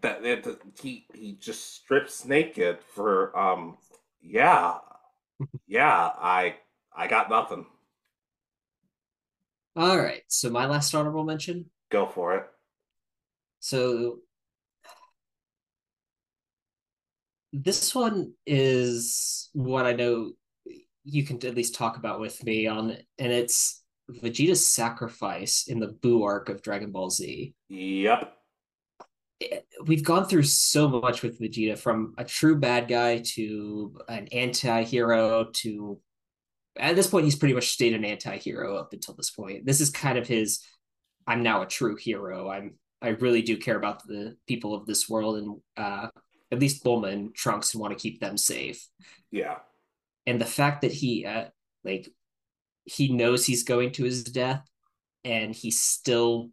That, that he he just strips naked for um yeah yeah I I got nothing. All right, so my last honorable mention. Go for it. So this one is what I know you can at least talk about with me on, and it's Vegeta's sacrifice in the Buu arc of Dragon Ball Z. Yep. We've gone through so much with Vegeta from a true bad guy to an anti hero to at this point, he's pretty much stayed an anti hero up until this point. This is kind of his I'm now a true hero. I'm I really do care about the people of this world and uh at least Bulma and Trunks and want to keep them safe. Yeah. And the fact that he uh like he knows he's going to his death and he still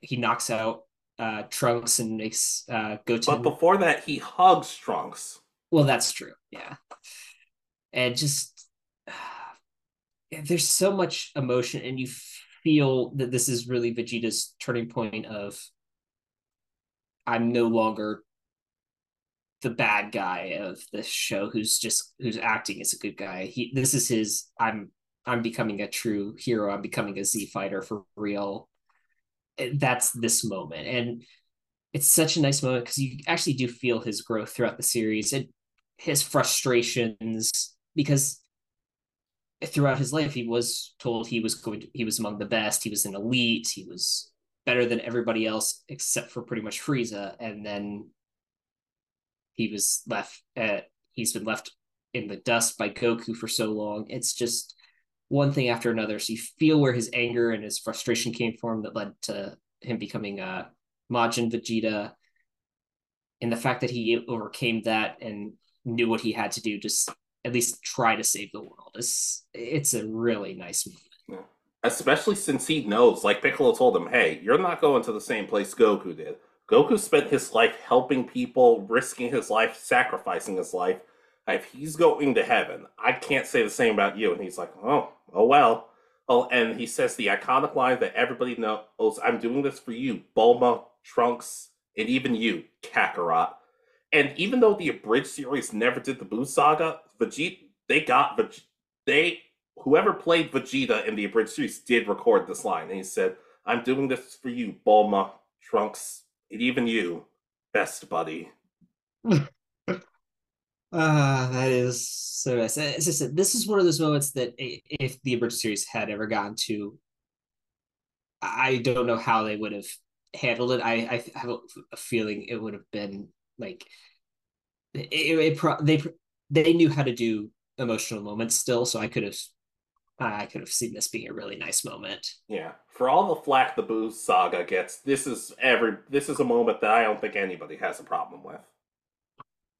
he knocks out uh Trunks and makes uh go to. But before that, he hugs Trunks. well that's true. Yeah. And just there's so much emotion and you feel that this is really Vegeta's turning point of I'm no longer the bad guy of this show who's just who's acting as a good guy. He this is his I'm I'm becoming a true hero. I'm becoming a Z fighter for real. That's this moment. And it's such a nice moment because you actually do feel his growth throughout the series and his frustrations because throughout his life he was told he was going to he was among the best he was an elite he was better than everybody else except for pretty much Frieza and then he was left at he's been left in the dust by Goku for so long it's just one thing after another so you feel where his anger and his frustration came from that led to him becoming uh Majin Vegeta and the fact that he overcame that and knew what he had to do just at least try to save the world. It's it's a really nice moment. Especially since he knows, like Piccolo told him, hey, you're not going to the same place Goku did. Goku spent his life helping people, risking his life, sacrificing his life. If he's going to heaven, I can't say the same about you. And he's like, oh, oh well. Oh, and he says the iconic line that everybody knows I'm doing this for you, Bulma, Trunks, and even you, Kakarot. And even though the abridged series never did the Buu saga, Vegeta they got Vegeta, they whoever played Vegeta in the abridged series did record this line, and he said, "I'm doing this for you, Bulma, Trunks, and even you, best buddy." Ah, uh, that is so nice. As I said, this is one of those moments that if the abridged series had ever gotten to, I don't know how they would have handled it. I I have a feeling it would have been like it, it pro- they they knew how to do emotional moments still, so I could have I could have seen this being a really nice moment. Yeah, for all the flack the Buu saga gets, this is every this is a moment that I don't think anybody has a problem with.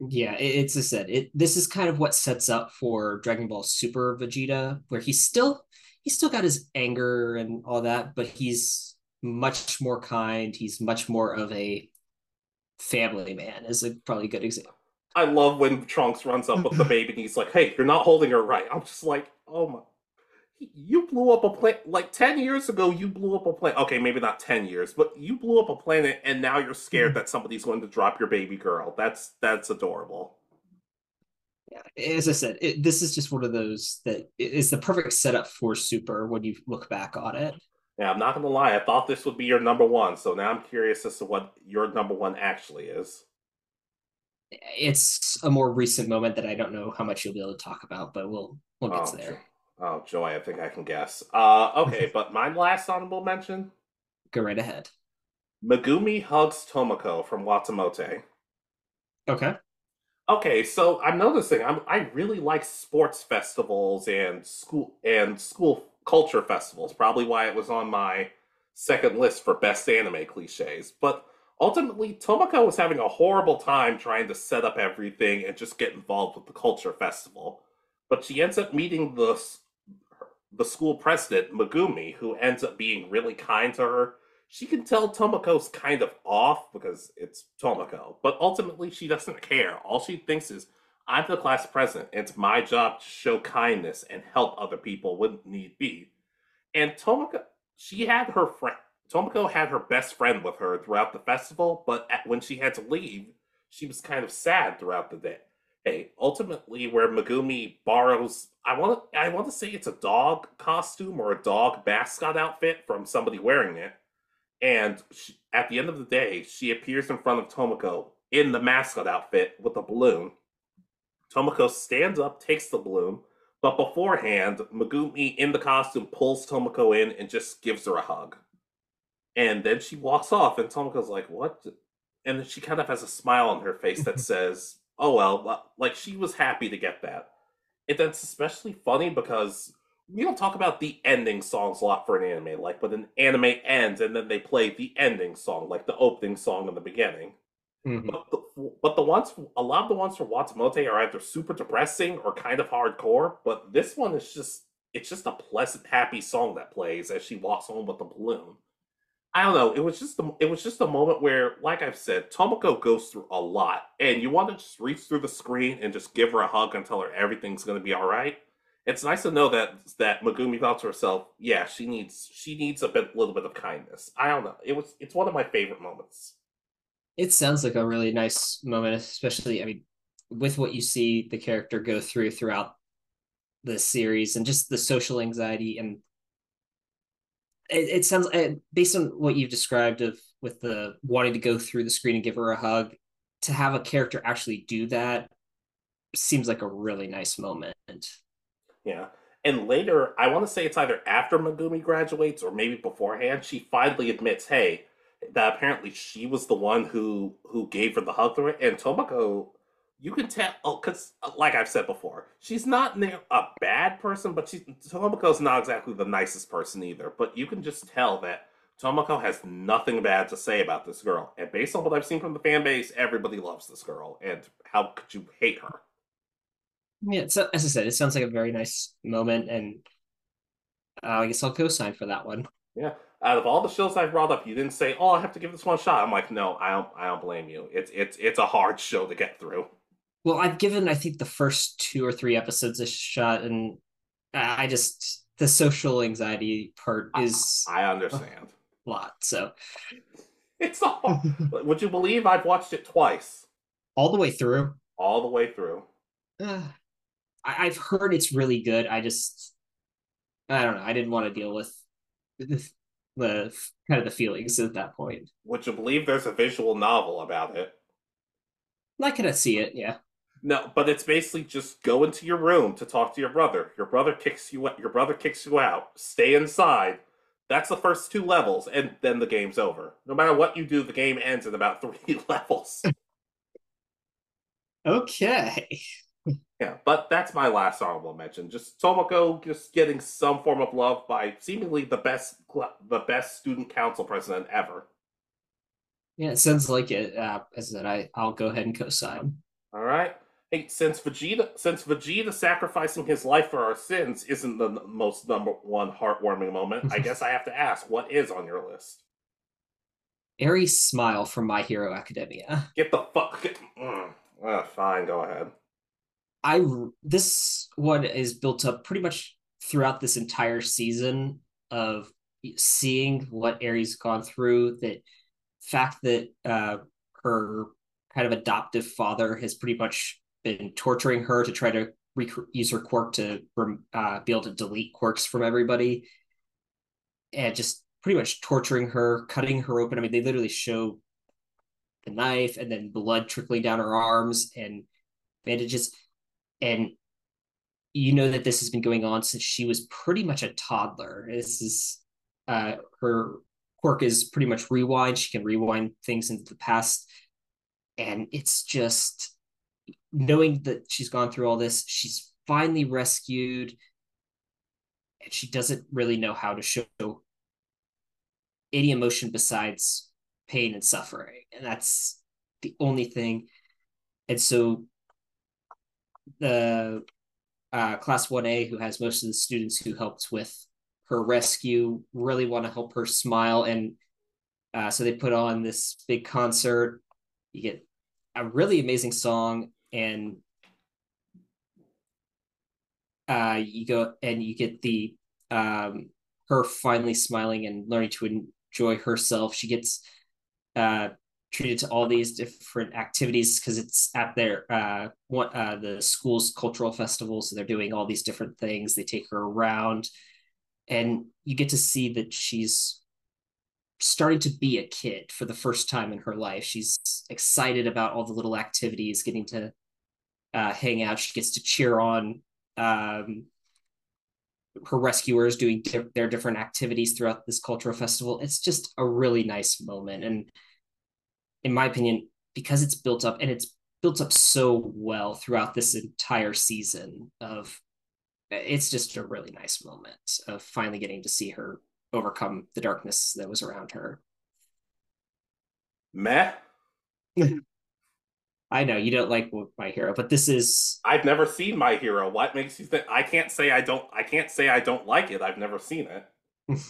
Yeah, it, it's just said it. This is kind of what sets up for Dragon Ball Super Vegeta, where he's still he's still got his anger and all that, but he's much more kind. He's much more of a family man is a probably a good example. I love when Trunks runs up with the baby and he's like, "Hey, you're not holding her right." I'm just like, "Oh my." You blew up a planet like 10 years ago. You blew up a planet. Okay, maybe not 10 years, but you blew up a planet and now you're scared mm-hmm. that somebody's going to drop your baby girl. That's that's adorable. Yeah, as I said, it, this is just one of those that is the perfect setup for Super when you look back on it. Yeah, I'm not gonna lie. I thought this would be your number one, so now I'm curious as to what your number one actually is. It's a more recent moment that I don't know how much you'll be able to talk about, but we'll we'll get oh, there. Oh joy, I think I can guess. Uh, okay, but my last honorable mention. Go right ahead. Megumi hugs Tomoko from Watamote. Okay. Okay, so I'm noticing I'm I really like sports festivals and school and school culture festivals, probably why it was on my second list for best anime cliches. But ultimately, Tomoko was having a horrible time trying to set up everything and just get involved with the culture festival. But she ends up meeting the the school president, Megumi, who ends up being really kind to her. She can tell Tomoko's kind of off because it's Tomoko, but ultimately she doesn't care. All she thinks is, I'm the class president. It's my job to show kindness and help other people when need be. And Tomoko, she had her friend. Tomoko had her best friend with her throughout the festival, but at, when she had to leave, she was kind of sad throughout the day. Ultimately, where Megumi borrows, I want to, I want to say it's a dog costume or a dog mascot outfit from somebody wearing it, and she, at the end of the day, she appears in front of Tomoko in the mascot outfit with a balloon Tomoko stands up, takes the balloon, but beforehand, Megumi in the costume pulls Tomoko in and just gives her a hug. And then she walks off, and Tomoko's like, What? And then she kind of has a smile on her face that says, Oh, well, like she was happy to get that. And that's especially funny because we don't talk about the ending songs a lot for an anime. Like when an anime ends and then they play the ending song, like the opening song in the beginning. Mm-hmm. But, the, but the ones, a lot of the ones from Watamote are either super depressing or kind of hardcore. But this one is just, it's just a pleasant, happy song that plays as she walks home with the balloon. I don't know. It was just a, it was just a moment where, like I've said, Tomoko goes through a lot, and you want to just reach through the screen and just give her a hug and tell her everything's going to be all right. It's nice to know that that Megumi thought to herself, yeah, she needs she needs a bit, little bit of kindness. I don't know. It was it's one of my favorite moments it sounds like a really nice moment, especially I mean, with what you see the character go through throughout the series and just the social anxiety and it, it sounds uh, based on what you've described of with the wanting to go through the screen and give her a hug. To have a character actually do that seems like a really nice moment. Yeah. And later, I want to say it's either after Megumi graduates or maybe beforehand, she finally admits, hey, that apparently she was the one who who gave her the hug through it. And Tomoko, you can tell, oh, because like I've said before, she's not a bad person, but she Tomoko's not exactly the nicest person either. But you can just tell that Tomoko has nothing bad to say about this girl. And based on what I've seen from the fan base, everybody loves this girl. And how could you hate her? Yeah, so, as I said, it sounds like a very nice moment, and uh, I guess I'll co-sign for that one. Yeah, out of all the shows I've brought up, you didn't say, "Oh, I have to give this one shot." I'm like, no, I don't. I don't blame you. It's it's it's a hard show to get through. Well, I've given I think the first two or three episodes a shot, and I just the social anxiety part is I understand a lot. So it's all. would you believe I've watched it twice? All the way through. All the way through. Uh, I, I've heard it's really good. I just, I don't know. I didn't want to deal with the, the kind of the feelings at that point. Would you believe there's a visual novel about it? I cannot see it. Yeah. No, but it's basically just go into your room to talk to your brother. Your brother kicks you. Your brother kicks you out. Stay inside. That's the first two levels, and then the game's over. No matter what you do, the game ends in about three levels. okay. Yeah, but that's my last honorable mention. Just Tomoko just getting some form of love by seemingly the best the best student council president ever. Yeah, it sounds like it. Uh, as I said, I I'll go ahead and co-sign. All right. Hey, since Vegeta since Vegeta sacrificing his life for our sins isn't the most number one heartwarming moment, I guess I have to ask, what is on your list? Eri's smile from My Hero Academia. Get the fuck. Get, mm, uh, fine, go ahead. I this one is built up pretty much throughout this entire season of seeing what Eri's gone through. That fact that uh, her kind of adoptive father has pretty much been torturing her to try to rec- use her quirk to uh, be able to delete quirks from everybody, and just pretty much torturing her, cutting her open. I mean, they literally show the knife and then blood trickling down her arms and bandages and you know that this has been going on since she was pretty much a toddler. This is uh, her quirk is pretty much rewind. She can rewind things into the past, and it's just knowing that she's gone through all this. She's finally rescued, and she doesn't really know how to show any emotion besides pain and suffering, and that's the only thing. And so the uh, class 1A who has most of the students who helped with her rescue really want to help her smile and uh, so they put on this big concert you get a really amazing song and uh, you go and you get the um, her finally smiling and learning to enjoy herself. She gets uh, treated to all these different activities because it's at their uh what uh the school's cultural festival so they're doing all these different things. They take her around and you get to see that she's starting to be a kid for the first time in her life. She's excited about all the little activities getting to uh, hang out she gets to cheer on um, her rescuers doing di- their different activities throughout this cultural festival it's just a really nice moment and in my opinion, because it's built up and it's built up so well throughout this entire season of it's just a really nice moment of finally getting to see her overcome the darkness that was around her. Meh. I know you don't like my hero, but this is I've never seen my hero. What makes you think I can't say I don't I can't say I don't like it. I've never seen it.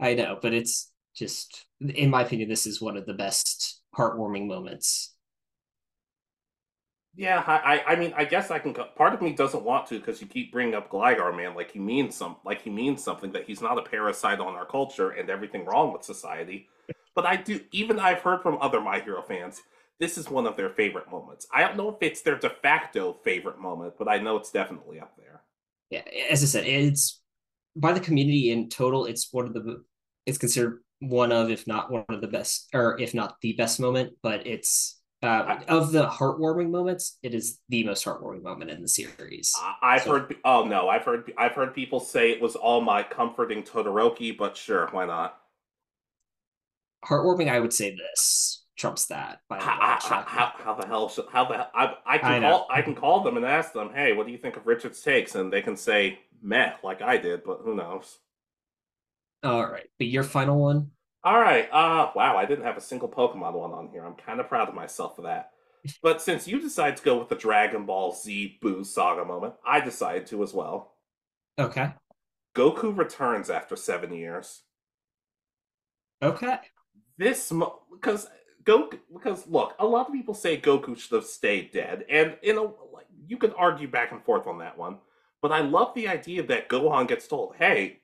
I know, but it's just in my opinion this is one of the best heartwarming moments yeah i i mean i guess i can part of me doesn't want to because you keep bringing up gligar man like he means some like he means something that he's not a parasite on our culture and everything wrong with society but i do even i've heard from other my hero fans this is one of their favorite moments i don't know if it's their de facto favorite moment but i know it's definitely up there yeah as i said it's by the community in total it's one of the it's considered one of, if not one of the best, or if not the best moment, but it's uh, of the heartwarming moments, it is the most heartwarming moment in the series. I've so. heard. Oh no, I've heard. I've heard people say it was all my comforting Todoroki, but sure, why not? Heartwarming, I would say this trumps that. By how, how, how, how, the hell? Should, how the I, I can I call I can call them and ask them, hey, what do you think of Richard's takes? And they can say meh, like I did, but who knows? All right, but your final one. All right. Uh wow, I didn't have a single Pokemon one on here. I'm kind of proud of myself for that. But since you decided to go with the Dragon Ball Z Buu Saga moment, I decided to as well. Okay. Goku returns after seven years. Okay. This because Goku because look, a lot of people say Goku should have stayed dead, and in a like you can argue back and forth on that one. But I love the idea that Gohan gets told, "Hey,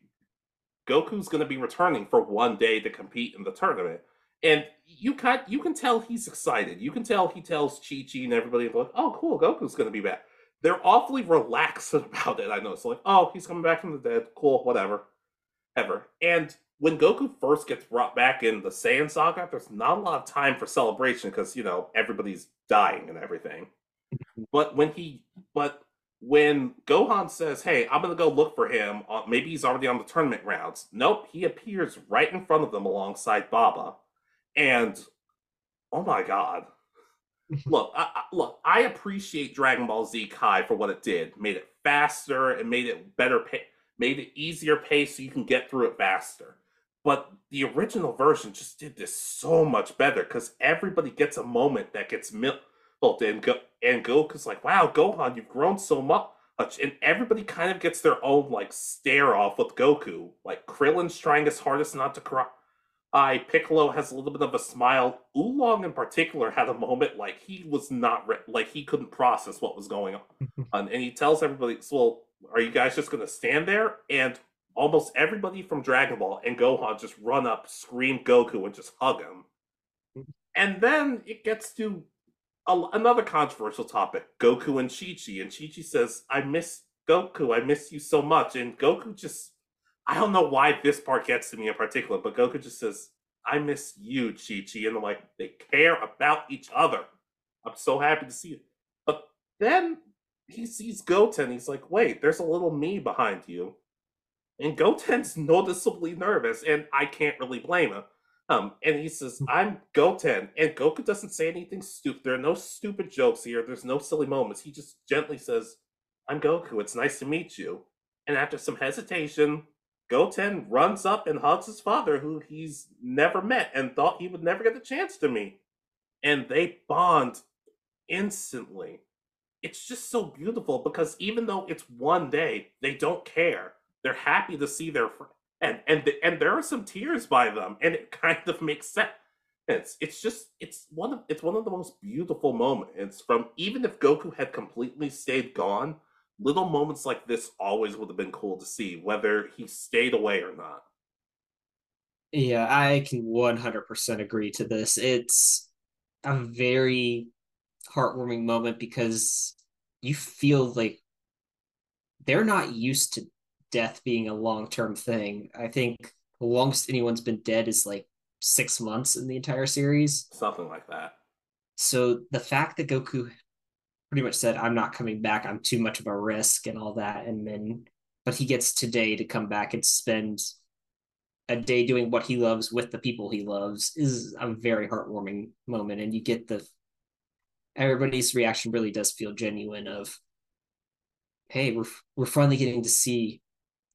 Goku's going to be returning for one day to compete in the tournament. And you can you can tell he's excited. You can tell he tells Chi Chi and everybody like, "Oh, cool, Goku's going to be back." They're awfully relaxed about it. I know. It's like, "Oh, he's coming back from the dead. Cool, whatever, ever." And when Goku first gets brought back in the Saiyan saga, there's not a lot of time for celebration because you know everybody's dying and everything. but when he, but when Gohan says, "Hey, I'm gonna go look for him," uh, maybe he's already on the tournament rounds. Nope, he appears right in front of them alongside Baba, and oh my god! look, I, I, look, I appreciate Dragon Ball Z Kai for what it did. Made it faster and made it better, pay, made it easier pace so you can get through it faster. But the original version just did this so much better because everybody gets a moment that gets milked and Go- and Goku's like, "Wow, Gohan, you've grown so much." And everybody kind of gets their own like stare off with Goku. Like Krillin's trying his hardest not to cry. I Piccolo has a little bit of a smile. Oolong in particular had a moment like he was not re- like he couldn't process what was going on, and, he tells everybody, "Well, are you guys just gonna stand there?" And almost everybody from Dragon Ball and Gohan just run up, scream Goku, and just hug him. Mm-hmm. And then it gets to a, another controversial topic Goku and Chi Chi. And Chi Chi says, I miss Goku. I miss you so much. And Goku just, I don't know why this part gets to me in particular, but Goku just says, I miss you, Chi Chi. And I'm like, they care about each other. I'm so happy to see it. But then he sees Goten. He's like, wait, there's a little me behind you. And Goten's noticeably nervous, and I can't really blame him. Um, and he says, hmm. I'm Goten. And Goku doesn't say anything stupid. There are no stupid jokes here. There's no silly moments. He just gently says, I'm Goku. It's nice to meet you. And after some hesitation, Goten runs up and hugs his father, who he's never met and thought he would never get the chance to meet. And they bond instantly. It's just so beautiful because even though it's one day, they don't care. They're happy to see their friend and and the, and there are some tears by them, and it kind of makes sense. It's it's just it's one of it's one of the most beautiful moments from even if Goku had completely stayed gone, little moments like this always would have been cool to see, whether he stayed away or not. Yeah, I can 100% agree to this. It's a very heartwarming moment because you feel like they're not used to death being a long term thing. I think the longest anyone's been dead is like six months in the entire series. Something like that. So the fact that Goku pretty much said, I'm not coming back, I'm too much of a risk and all that, and then but he gets today to come back and spend a day doing what he loves with the people he loves is a very heartwarming moment and you get the everybody's reaction really does feel genuine of hey we're we're finally getting to see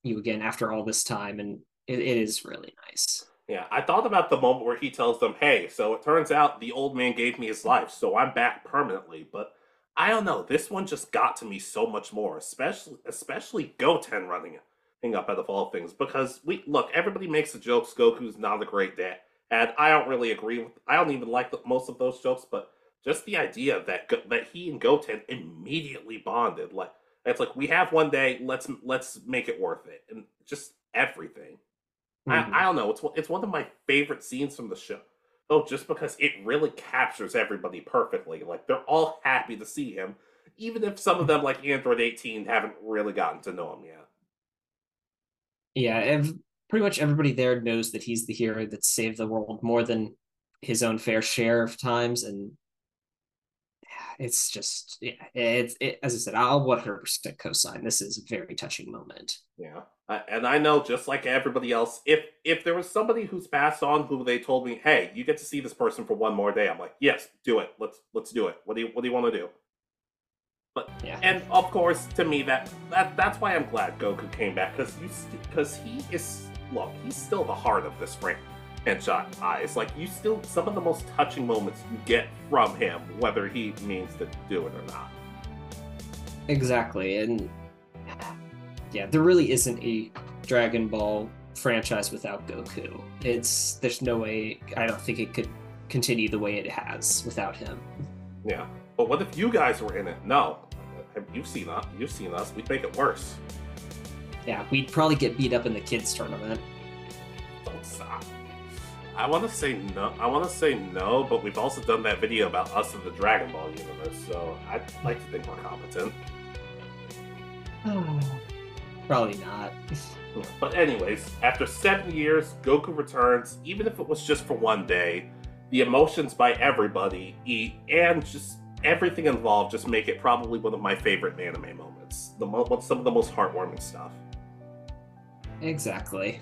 you again after all this time, and it, it is really nice. Yeah, I thought about the moment where he tells them, "Hey, so it turns out the old man gave me his life, so I'm back permanently." But I don't know, this one just got to me so much more, especially especially Goten running hang up out of things because we look everybody makes the jokes goku's not a great dad and i don't really agree with i don't even like the, most of those jokes but just the idea that that he and goten immediately bonded like it's like we have one day. Let's let's make it worth it, and just everything. Mm-hmm. I, I don't know. It's it's one of my favorite scenes from the show. Oh, just because it really captures everybody perfectly. Like they're all happy to see him, even if some of them, like Android 18, haven't really gotten to know him yet. Yeah, if pretty much everybody there knows that he's the hero that saved the world more than his own fair share of times, and it's just yeah, it's it, as I said, I'll 100% co-sign. This is a very touching moment. Yeah, uh, and I know just like everybody else, if if there was somebody who's passed on who they told me, hey, you get to see this person for one more day, I'm like, yes, do it. Let's let's do it. What do you what do you want to do? But Yeah. and of course, to me, that that that's why I'm glad Goku came back because you because he is look, he's still the heart of this franchise. And shot eyes like you still some of the most touching moments you get from him, whether he means to do it or not. Exactly, and yeah, there really isn't a Dragon Ball franchise without Goku. It's there's no way I don't think it could continue the way it has without him. Yeah. But what if you guys were in it? No. Have you seen us? You've seen us. We'd make it worse. Yeah, we'd probably get beat up in the kids tournament. Don't stop. I want to say no. I want to say no, but we've also done that video about us in the Dragon Ball universe, so I'd like to think we're competent. Probably not. But anyways, after seven years, Goku returns. Even if it was just for one day, the emotions by everybody, e- and just everything involved, just make it probably one of my favorite anime moments. The mo- some of the most heartwarming stuff. Exactly.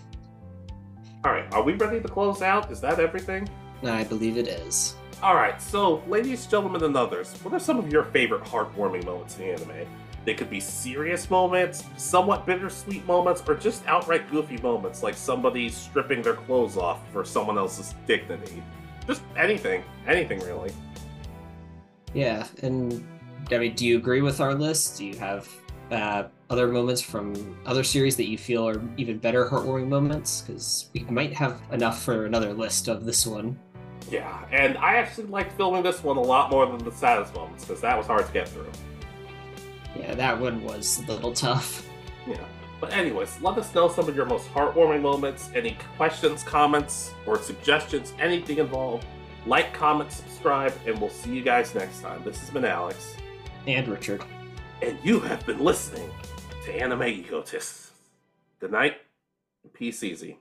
All right, are we ready to close out? Is that everything? I believe it is. All right, so ladies, gentlemen, and others, what are some of your favorite heartwarming moments in anime? They could be serious moments, somewhat bittersweet moments, or just outright goofy moments like somebody stripping their clothes off for someone else's dignity. Just anything, anything really. Yeah, and I mean, do you agree with our list? Do you have uh, other moments from other series that you feel are even better heartwarming moments? Because we might have enough for another list of this one. Yeah, and I actually liked filming this one a lot more than the saddest moments because that was hard to get through. Yeah, that one was a little tough. Yeah. But anyways, let us know some of your most heartwarming moments, any questions, comments, or suggestions, anything involved. Like, comment, subscribe, and we'll see you guys next time. This has been Alex, And Richard. And you have been listening to Anime Egotists. Good night, peace easy.